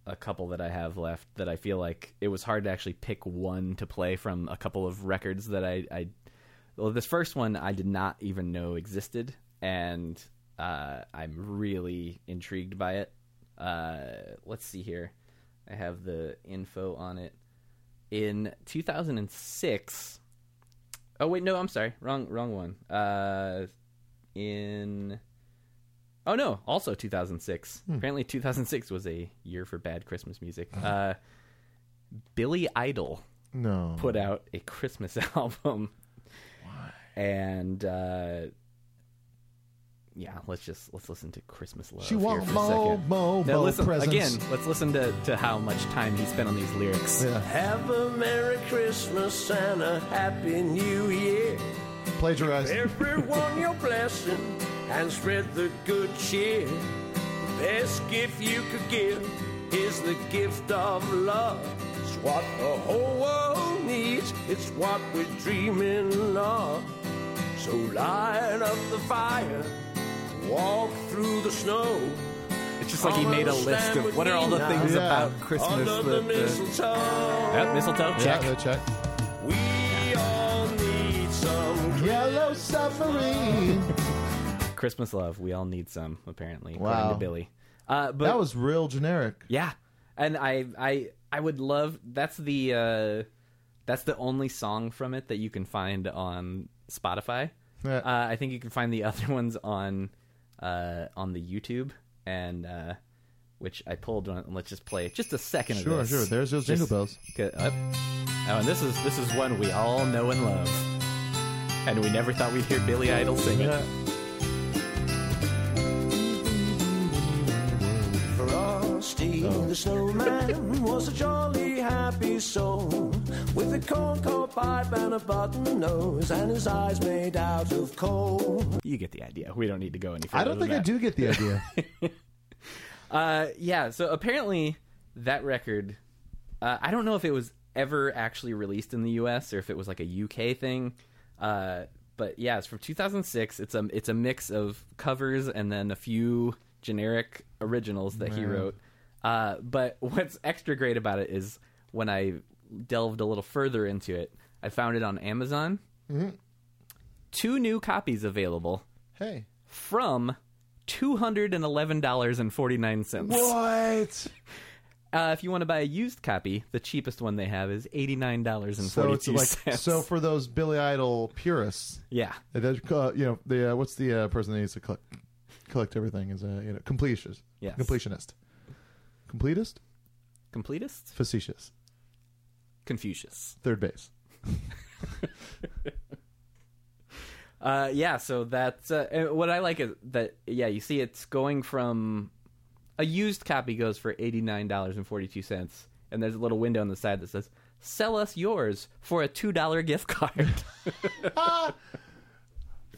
a couple that I have left. That I feel like it was hard to actually pick one to play from a couple of records that I. I well, this first one I did not even know existed, and uh, I'm really intrigued by it. Uh, let's see here. I have the info on it. In 2006. Oh wait, no, I'm sorry. Wrong wrong one. Uh in Oh no, also 2006. Apparently 2006 was a year for bad Christmas music. Uh Billy Idol No. put out a Christmas *laughs* album. Why? And uh yeah, let's just let's listen to Christmas Love. She here want for a second. Now more listen presents. again. Let's listen to, to how much time he spent on these lyrics. Yeah. Have a Merry Christmas and a Happy New Year. Plagiarized. Everyone your blessing and spread the good cheer. The best gift you could give is the gift of love. It's what the whole world needs. It's what we're dreaming of. So light up the fire, walk through the snow. It's just like he made a list of what are all the things Yeah. about Christmas Under the that. Uh, mistletoe. yep, mistletoe check. Yeah, check. We all need some Yellow submarine. *laughs* Christmas love. We all need some. Apparently, Wow. according to Billy. Uh, but that was real generic. Yeah, and I I I would love. That's the uh, that's the only song from it that you can find on Spotify. Yeah. Uh, I think you can find the *laughs* other ones on uh, on the YouTube and uh, which I pulled. On, let's just play just a second Sure, of this. sure. There's those jingle bells. Oh, and this is this is one we all know and love, and we never thought we'd hear Billy Idol sing it. Yeah. Frosty the snowman was a jolly happy soul with a corncob pipe and a button nose and his eyes made out of coal. You get the idea. We don't need to go any further. I don't than think I do get the idea. *laughs* Uh, yeah. So apparently, that record, uh, I don't know if it was ever actually released in the U.S. or if it was like a UK thing. Uh, but yeah, it's from 2006. It's a it's a mix of covers and then a few generic originals that he wrote. Uh, but *laughs* what's extra great about it is when I delved a little further into it, I found it on Amazon. Two new copies available hey. from two hundred and eleven dollars and forty nine cents. What? *laughs* Uh, if you want to buy a used copy, the cheapest one they have is eighty nine dollars and So forty like cents. so for those Billy Idol purists, yeah, that uh, you know the uh, what's the uh, person that needs to collect, collect everything is a you know completionist. Yes. Completionist. Completist. completist, Facetious. Confucius. Third base. *laughs* Uh, yeah, so that's uh, what I like is that yeah, you see, it's going from a used copy goes for eighty nine dollars and forty two cents, and there's a little window on the side that says "Sell us yours for a two dollar gift card." *laughs* *laughs*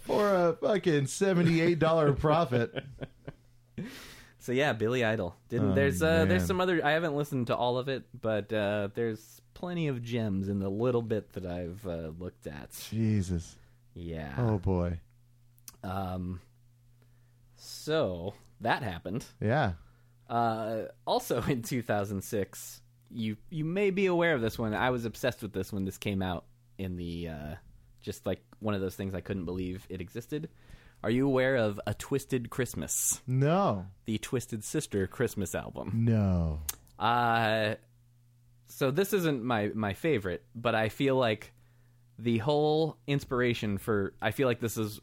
For a fucking seventy-eight dollar profit. So yeah, Billy Idol. Didn't Oh, there's uh, there's some other I haven't listened to all of it, but uh, there's plenty of gems in the little bit that I've uh, looked at. Jesus. Yeah. Oh boy. Um. So that happened. Yeah. Uh, also *laughs* in 2006, you you may be aware of this one. I was obsessed with this when this came out in the uh, just like one of those things I couldn't believe it existed. Are you aware of A Twisted Christmas, No. the Twisted Sister Christmas album? No. Uh so this isn't my my favorite, but I feel like the whole inspiration for I feel like this is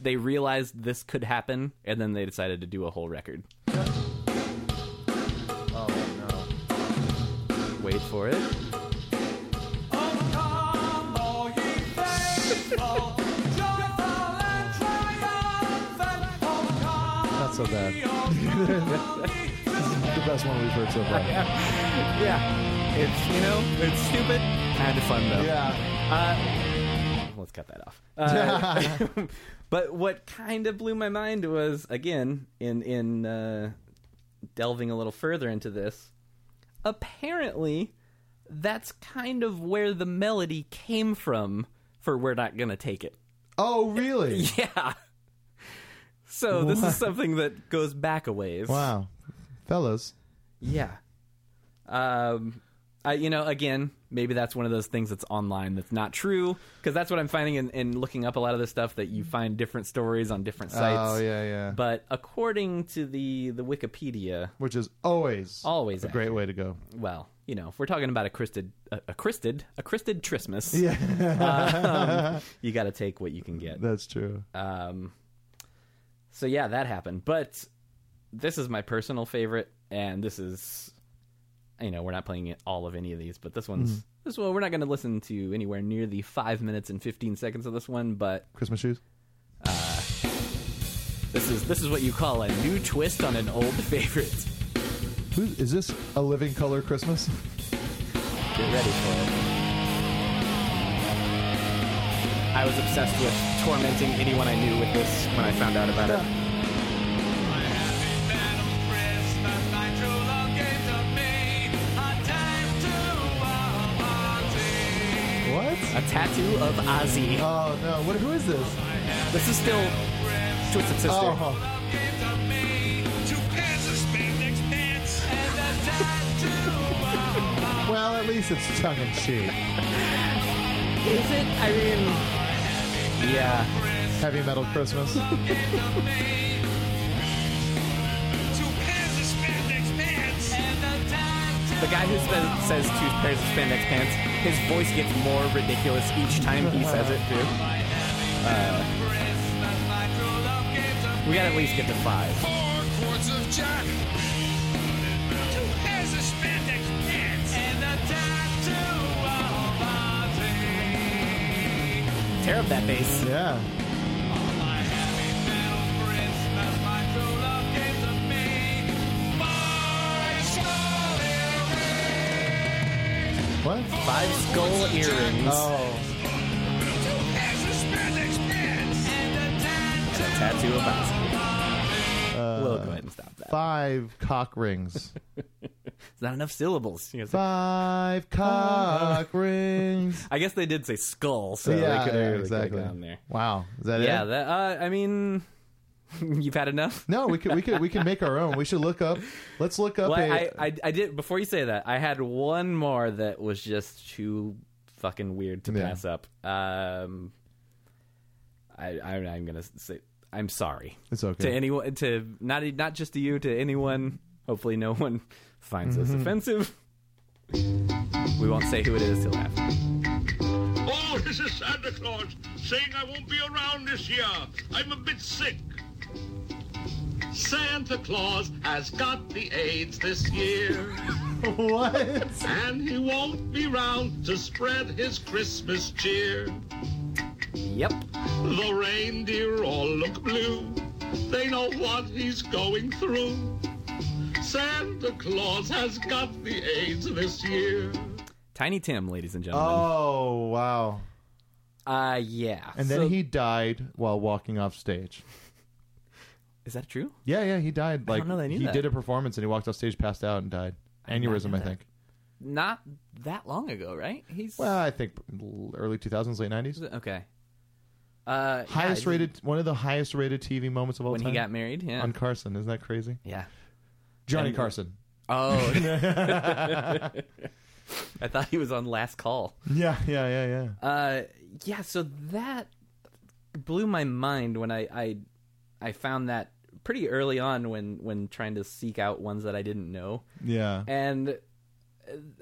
they realized this could happen and then they decided to do a whole record. Oh no. Wait for it. So bad. *laughs* the best one we've heard so far. Yeah. It's you know, it's stupid, kind of fun though. Yeah. Uh, let's cut that off. Uh, *laughs* but what kind of blew my mind was again in in uh, delving a little further into this. Apparently, that's kind of where the melody came from for "We're Not Gonna Take It." Oh really? *laughs* Yeah. So this is something that goes back a ways. Wow. Fellas. Yeah. Um, I, you know, again, maybe that's one of those things that's online that's not true because that's what I'm finding in, in looking up a lot of this stuff that you find different stories on different sites. Oh yeah, yeah. But according to the the Wikipedia, Which is always always a great way to go. well, you know, if we're talking about a Christed, a, a Christed, a Christed Christmas, Yeah, um, *laughs* you got to take what you can get. that's true. Um, so yeah, that happened. But this is my personal favorite, and this is, you know, we're not playing all of any of these, but this one's mm-hmm. this one we're not going to listen to anywhere near the five minutes and fifteen seconds of this one, but Christmas shoes. Uh, this is this is what you call a new twist on an old *laughs* favorite. Who is this? A living color Christmas? Get ready for it. I was obsessed with tormenting anyone I knew with this when I found out about it. What? A tattoo of Ozzy. Oh no! What? Who is this? This is still Twisted Sister. Oh, well, at least it's tongue in cheek. *laughs* Is it? I mean, yeah. Heavy metal Christmas. *laughs* The guy who spe- says two pairs of spandex pants, his voice gets more ridiculous each time he says it too. Uh, we gotta at least get to five. Tear up that bass. yeah. What? Five skull earrings. Oh, and a tattoo of Ozzy. We'll go ahead and stop that. five cock rings. *laughs* It's not enough syllables. You know, so- Five cock *laughs* rings. I guess they did say skull, so yeah, they could have really exactly. down there. Wow, is that it? Yeah, it? that, uh, I mean, *laughs* you've had enough. No, we could we could we can make our own. We should look up. Let's look up Well, a. I, I, I did before you say that. I had one more that was just too fucking weird to Yeah. pass up. Um, I, I I'm gonna say I'm sorry it's okay. to anyone to not not just to you to anyone. Hopefully, no one *laughs* finds this Mm-hmm. offensive. We won't say who it is till after. Oh, this is Santa Claus saying I won't be around this year. I'm a bit sick. Santa Claus has got the AIDS this year, *laughs* what? and he won't be round to spread his Christmas cheer. Yep. The reindeer all look blue. They know what he's going through. Santa Claus has got the AIDS this year. Tiny Tim, ladies and gentlemen. Oh wow! Uh, yeah. And then So- he died while walking off stage. is that true? Yeah, yeah, he died. Like know that I knew he that. did a performance and he walked off stage, passed out, and died. did Aneurysm, know I think. Not that long ago, right? He's Well, I think early 2000s, late 90s. okay. Uh, Highest I- rated, one of the highest rated TV moments of all time. when time. he got married. Yeah, on Carson. Isn't that crazy? yeah. Johnny And- Carson. Oh, *laughs* *laughs* I thought he was on Last Call. Yeah, yeah, yeah, yeah. Uh, yeah. So that blew my mind when I I I found that pretty early on when when trying to seek out ones that I didn't know. Yeah. and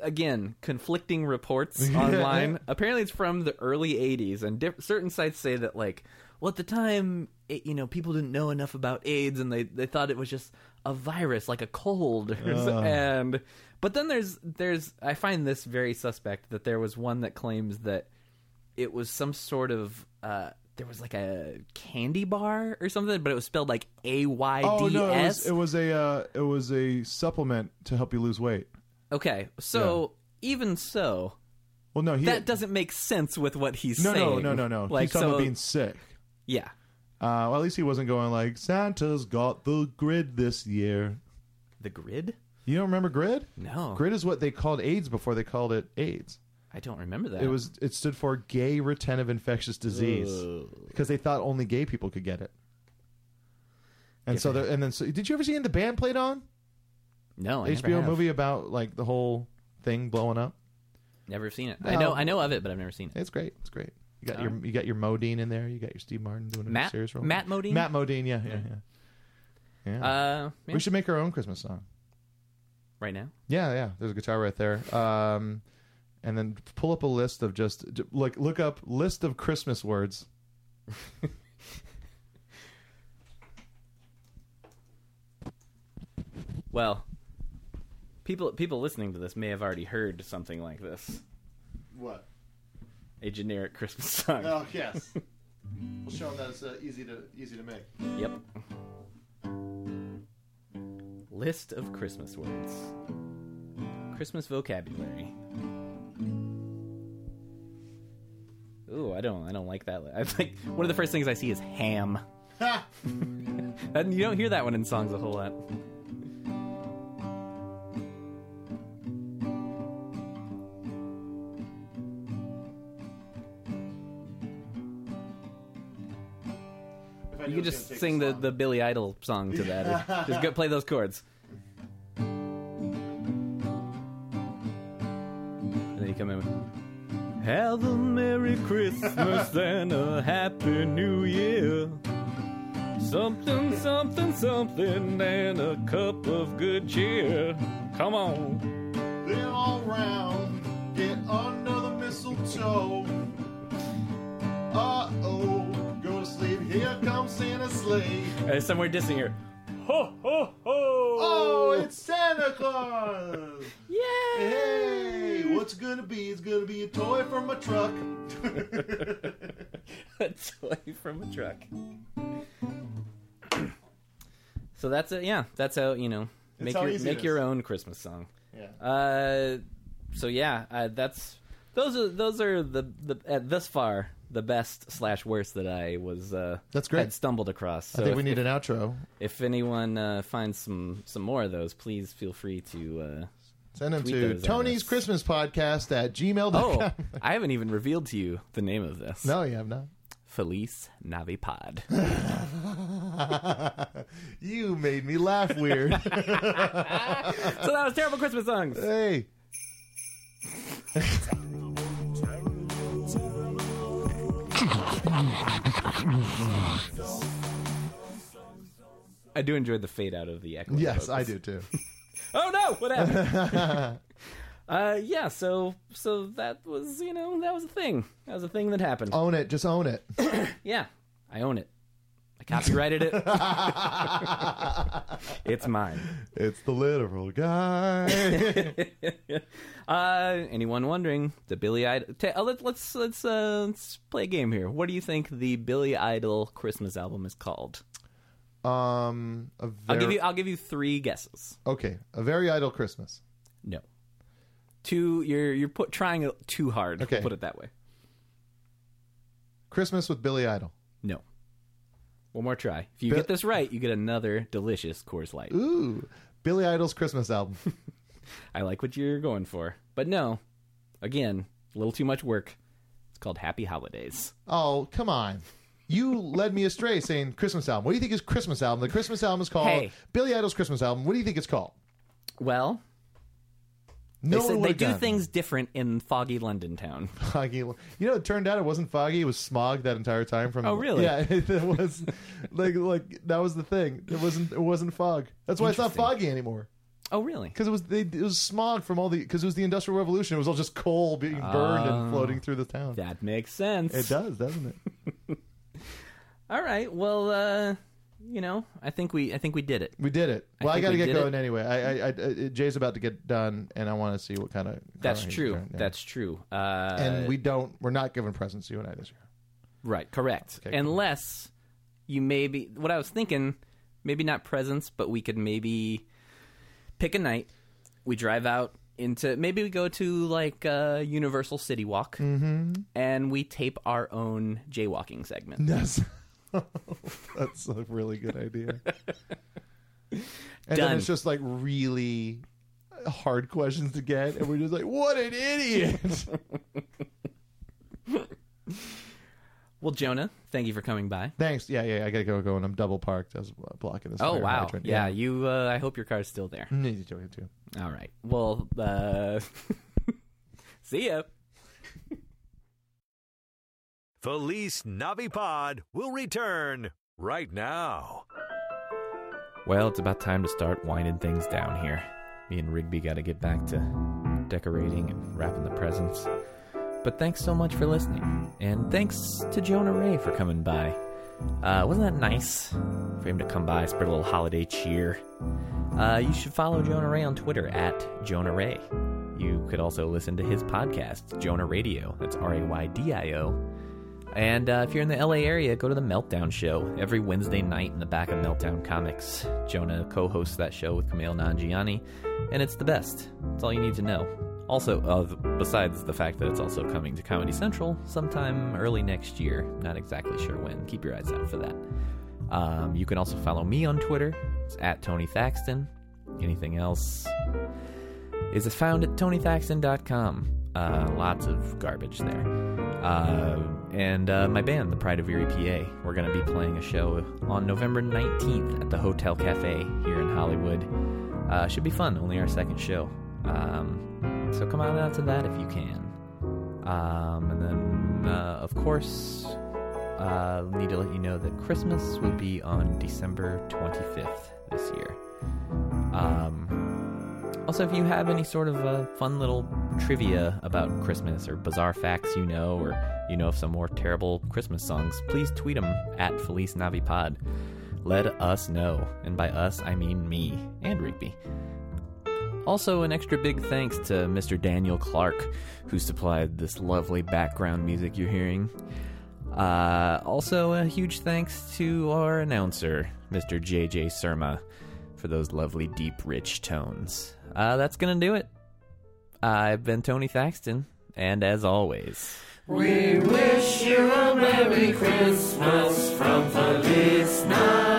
again conflicting reports *laughs* online apparently it's from the early 80s and diff- certain sites say that like well at the time it, you know people didn't know enough about aids and they, they thought it was just a virus like a cold so- *laughs* and but then there's there's i find this very suspect that there was one that claims that it was some sort of uh there was like a candy bar or something, but it was spelled like A Y D S. Oh no, it was, it was a uh, it was a supplement to help you lose weight. Okay, so even so, Well, no, he that doesn't make sense with what he's no, saying. no, no, no, no. Like He's talking so, about being sick. yeah. Uh, well, at least he wasn't going like Santa's got the grid this year. The grid? You don't remember grid? No, Grid is what they called AIDS before they called it AIDS. I don't remember that. It was it stood for gay retentive infectious disease because they thought only gay people could get it. And so, there, and then, so, did you ever see in the band played on no I never HBO have. movie about like the whole thing blowing up? Never seen it. I know. I know of it, but I've never seen it. It's great. It's great. You got your you got your Modine in there. You got your Steve Martin doing a serious role. Matt Modine? Matt Modine. Yeah, yeah, yeah. yeah. Uh, yeah. We should make our own Christmas song. right now. Yeah, yeah. There's a guitar right there. Um, and then pull up a list of just look look up list of Christmas words. *laughs* Well, people people listening to this may have already heard something like this. What? A generic Christmas song. Oh yes. we'll show them that it's uh, easy to easy to make. Yep. List of Christmas words. Christmas vocabulary. Ooh, I don't, I don't like that. I like one of the first things I see is ham. and *laughs* you don't hear that one in songs a whole lot. You can just sing the, the Billy Idol song to that. *laughs* just go play those chords. And then you come in with Have a Merry Christmas *laughs* and a Happy New Year. Something, something, something, and a cup of good cheer. Come on. Then all round, get under the mistletoe. Here comes Santa's sleigh. Uh, somewhere dissing here. Ho, ho, ho! Oh, it's Santa Claus! Yay! Hey, what's it gonna be? It's gonna be a toy from a truck. *laughs* a toy from a truck. so that's it. Yeah, that's how you know make your make your own Christmas song. Yeah. Uh, so yeah, uh, that's those are those are the the at thus far the best slash worst that I was. Uh, That's great. Had stumbled across. I think if, we need if, an outro. if anyone uh, finds some some more of those, please feel free to. Uh, Send them to Tony's. Christmas Podcast at gmail.com. Oh, I haven't even revealed to you the name of this. No, you have not. Feliz Navipod. *laughs* you made me laugh weird. *laughs* so that was terrible Christmas songs. hey. *laughs* I do enjoy the fade out of the echo. Yes, I do too. *laughs* Oh no! What happened? *laughs* uh, yeah. So, so that was you know that was a thing. That was a thing that happened. Own it. Just own it. *coughs* Yeah, I own it. Copyrighted it. *laughs* it's mine. It's the literal guy. *laughs* uh, anyone wondering the Billy Idol? Ta- uh, let, let's let's uh, let's play a game here. What do you think the Billy Idol Christmas album is called? um, a I'll give you I'll give you three guesses. Okay, a very idle Christmas. No. Too you're you're put trying too hard. Okay. Put it that way. Christmas with Billy Idol. No. One more try. If you Bi- get this right, you get another delicious Coors Light. Ooh, Billy Idol's Christmas album. *laughs* I like what you're going for. But no, again, a little too much work. It's called Happy Holidays. oh, come on. You led me astray saying Christmas album. What do you think is Christmas album? The Christmas album is called Hey. Billy Idol's Christmas album. What do you think it's called? Well, No they, said they do things different in foggy London town. *laughs* foggy. You know, it turned out it wasn't foggy; it was smog that entire time. From Oh, really? Yeah, *laughs* it was like like that was the thing. It wasn't it wasn't fog. That's why it's not foggy anymore. Oh, really? Because it was they, it was smog from all the because it was the Industrial Revolution. It was all just coal being burned and Oh. floating through the town. That makes sense. It does, doesn't it? *laughs* All right. Well, uh, you know, I think we I think we did it. We did it. I Well, I, think got to we get did going it. anyway. I, I, I, Jay's about to get done, and I want to see what kind of. That's he true. turned. That's true. Uh, and we don't. We're not giving presents you and I this year. Right, correct. Okay, cool. Unless you maybe what I was thinking, maybe not presents, but we could maybe pick a night. We drive out into maybe we go to like uh, Universal City Walk, Mm-hmm. and we tape our own jaywalking segment. That's *laughs* *laughs* that's a really good idea. and then it's just like really hard questions to get, and we're just like, "What an idiot!" *laughs* Well, Jonah, thank you for coming by. Thanks. Yeah, yeah. I gotta go. Go, and I'm double parked. I was blocking this. Oh wow! hydrant. Yeah, you. Uh, I hope your car's still there. Do it too. All right. Well, uh, *laughs* see ya. Feliz Navipod will return right now. Well, it's about time to start winding things down here. Me and Rigby got to get back to decorating and wrapping the presents. But thanks so much for listening, and thanks to Jonah Ray for coming by. Uh, wasn't that nice for him to come by, spread a little holiday cheer? Uh, you should follow Jonah Ray on Twitter at Jonah Ray. You could also listen to his podcast, Jonah Raydio. That's R A Y D I O. And uh, if you're in the LA area, go to the Meltdown Show every Wednesday night in the back of Meltdown Comics. Jonah co hosts that show with Kumail Nanjiani, and it's the best. It's all you need to know. Also, uh, besides the fact that it's also coming to Comedy Central sometime early next year, not exactly sure when. Keep your eyes out for that. Um, you can also follow me on Twitter. It's at Tony Thaxton. Anything else is found at tonythaxton.com. Uh, lots of garbage there. Uh, and uh, my band, The Pride of Erie PA, we're going to be playing a show on November 19th at the Hotel Cafe here in Hollywood. Uh, should be fun, only our second show. Um, so come on out to that if you can. Um, and then, uh, of course, uh, need to let you know that Christmas will be on December 25th this year. Um, also, if you have any sort of uh, fun little trivia about Christmas or bizarre facts you know, or you know of some more terrible Christmas songs, please tweet them at Feliz Navipod. Let us know. And by us, I mean me and Rigby. Also, an extra big thanks to Mr. Daniel Clark, who supplied this lovely background music you're hearing. Uh, also, a huge thanks to our announcer, Mr. JJ Surma, for those lovely, deep, rich tones. Uh, that's gonna do it. I've been Tony Thaxton, and as always, We wish you a Merry Christmas from Feliz Navipod.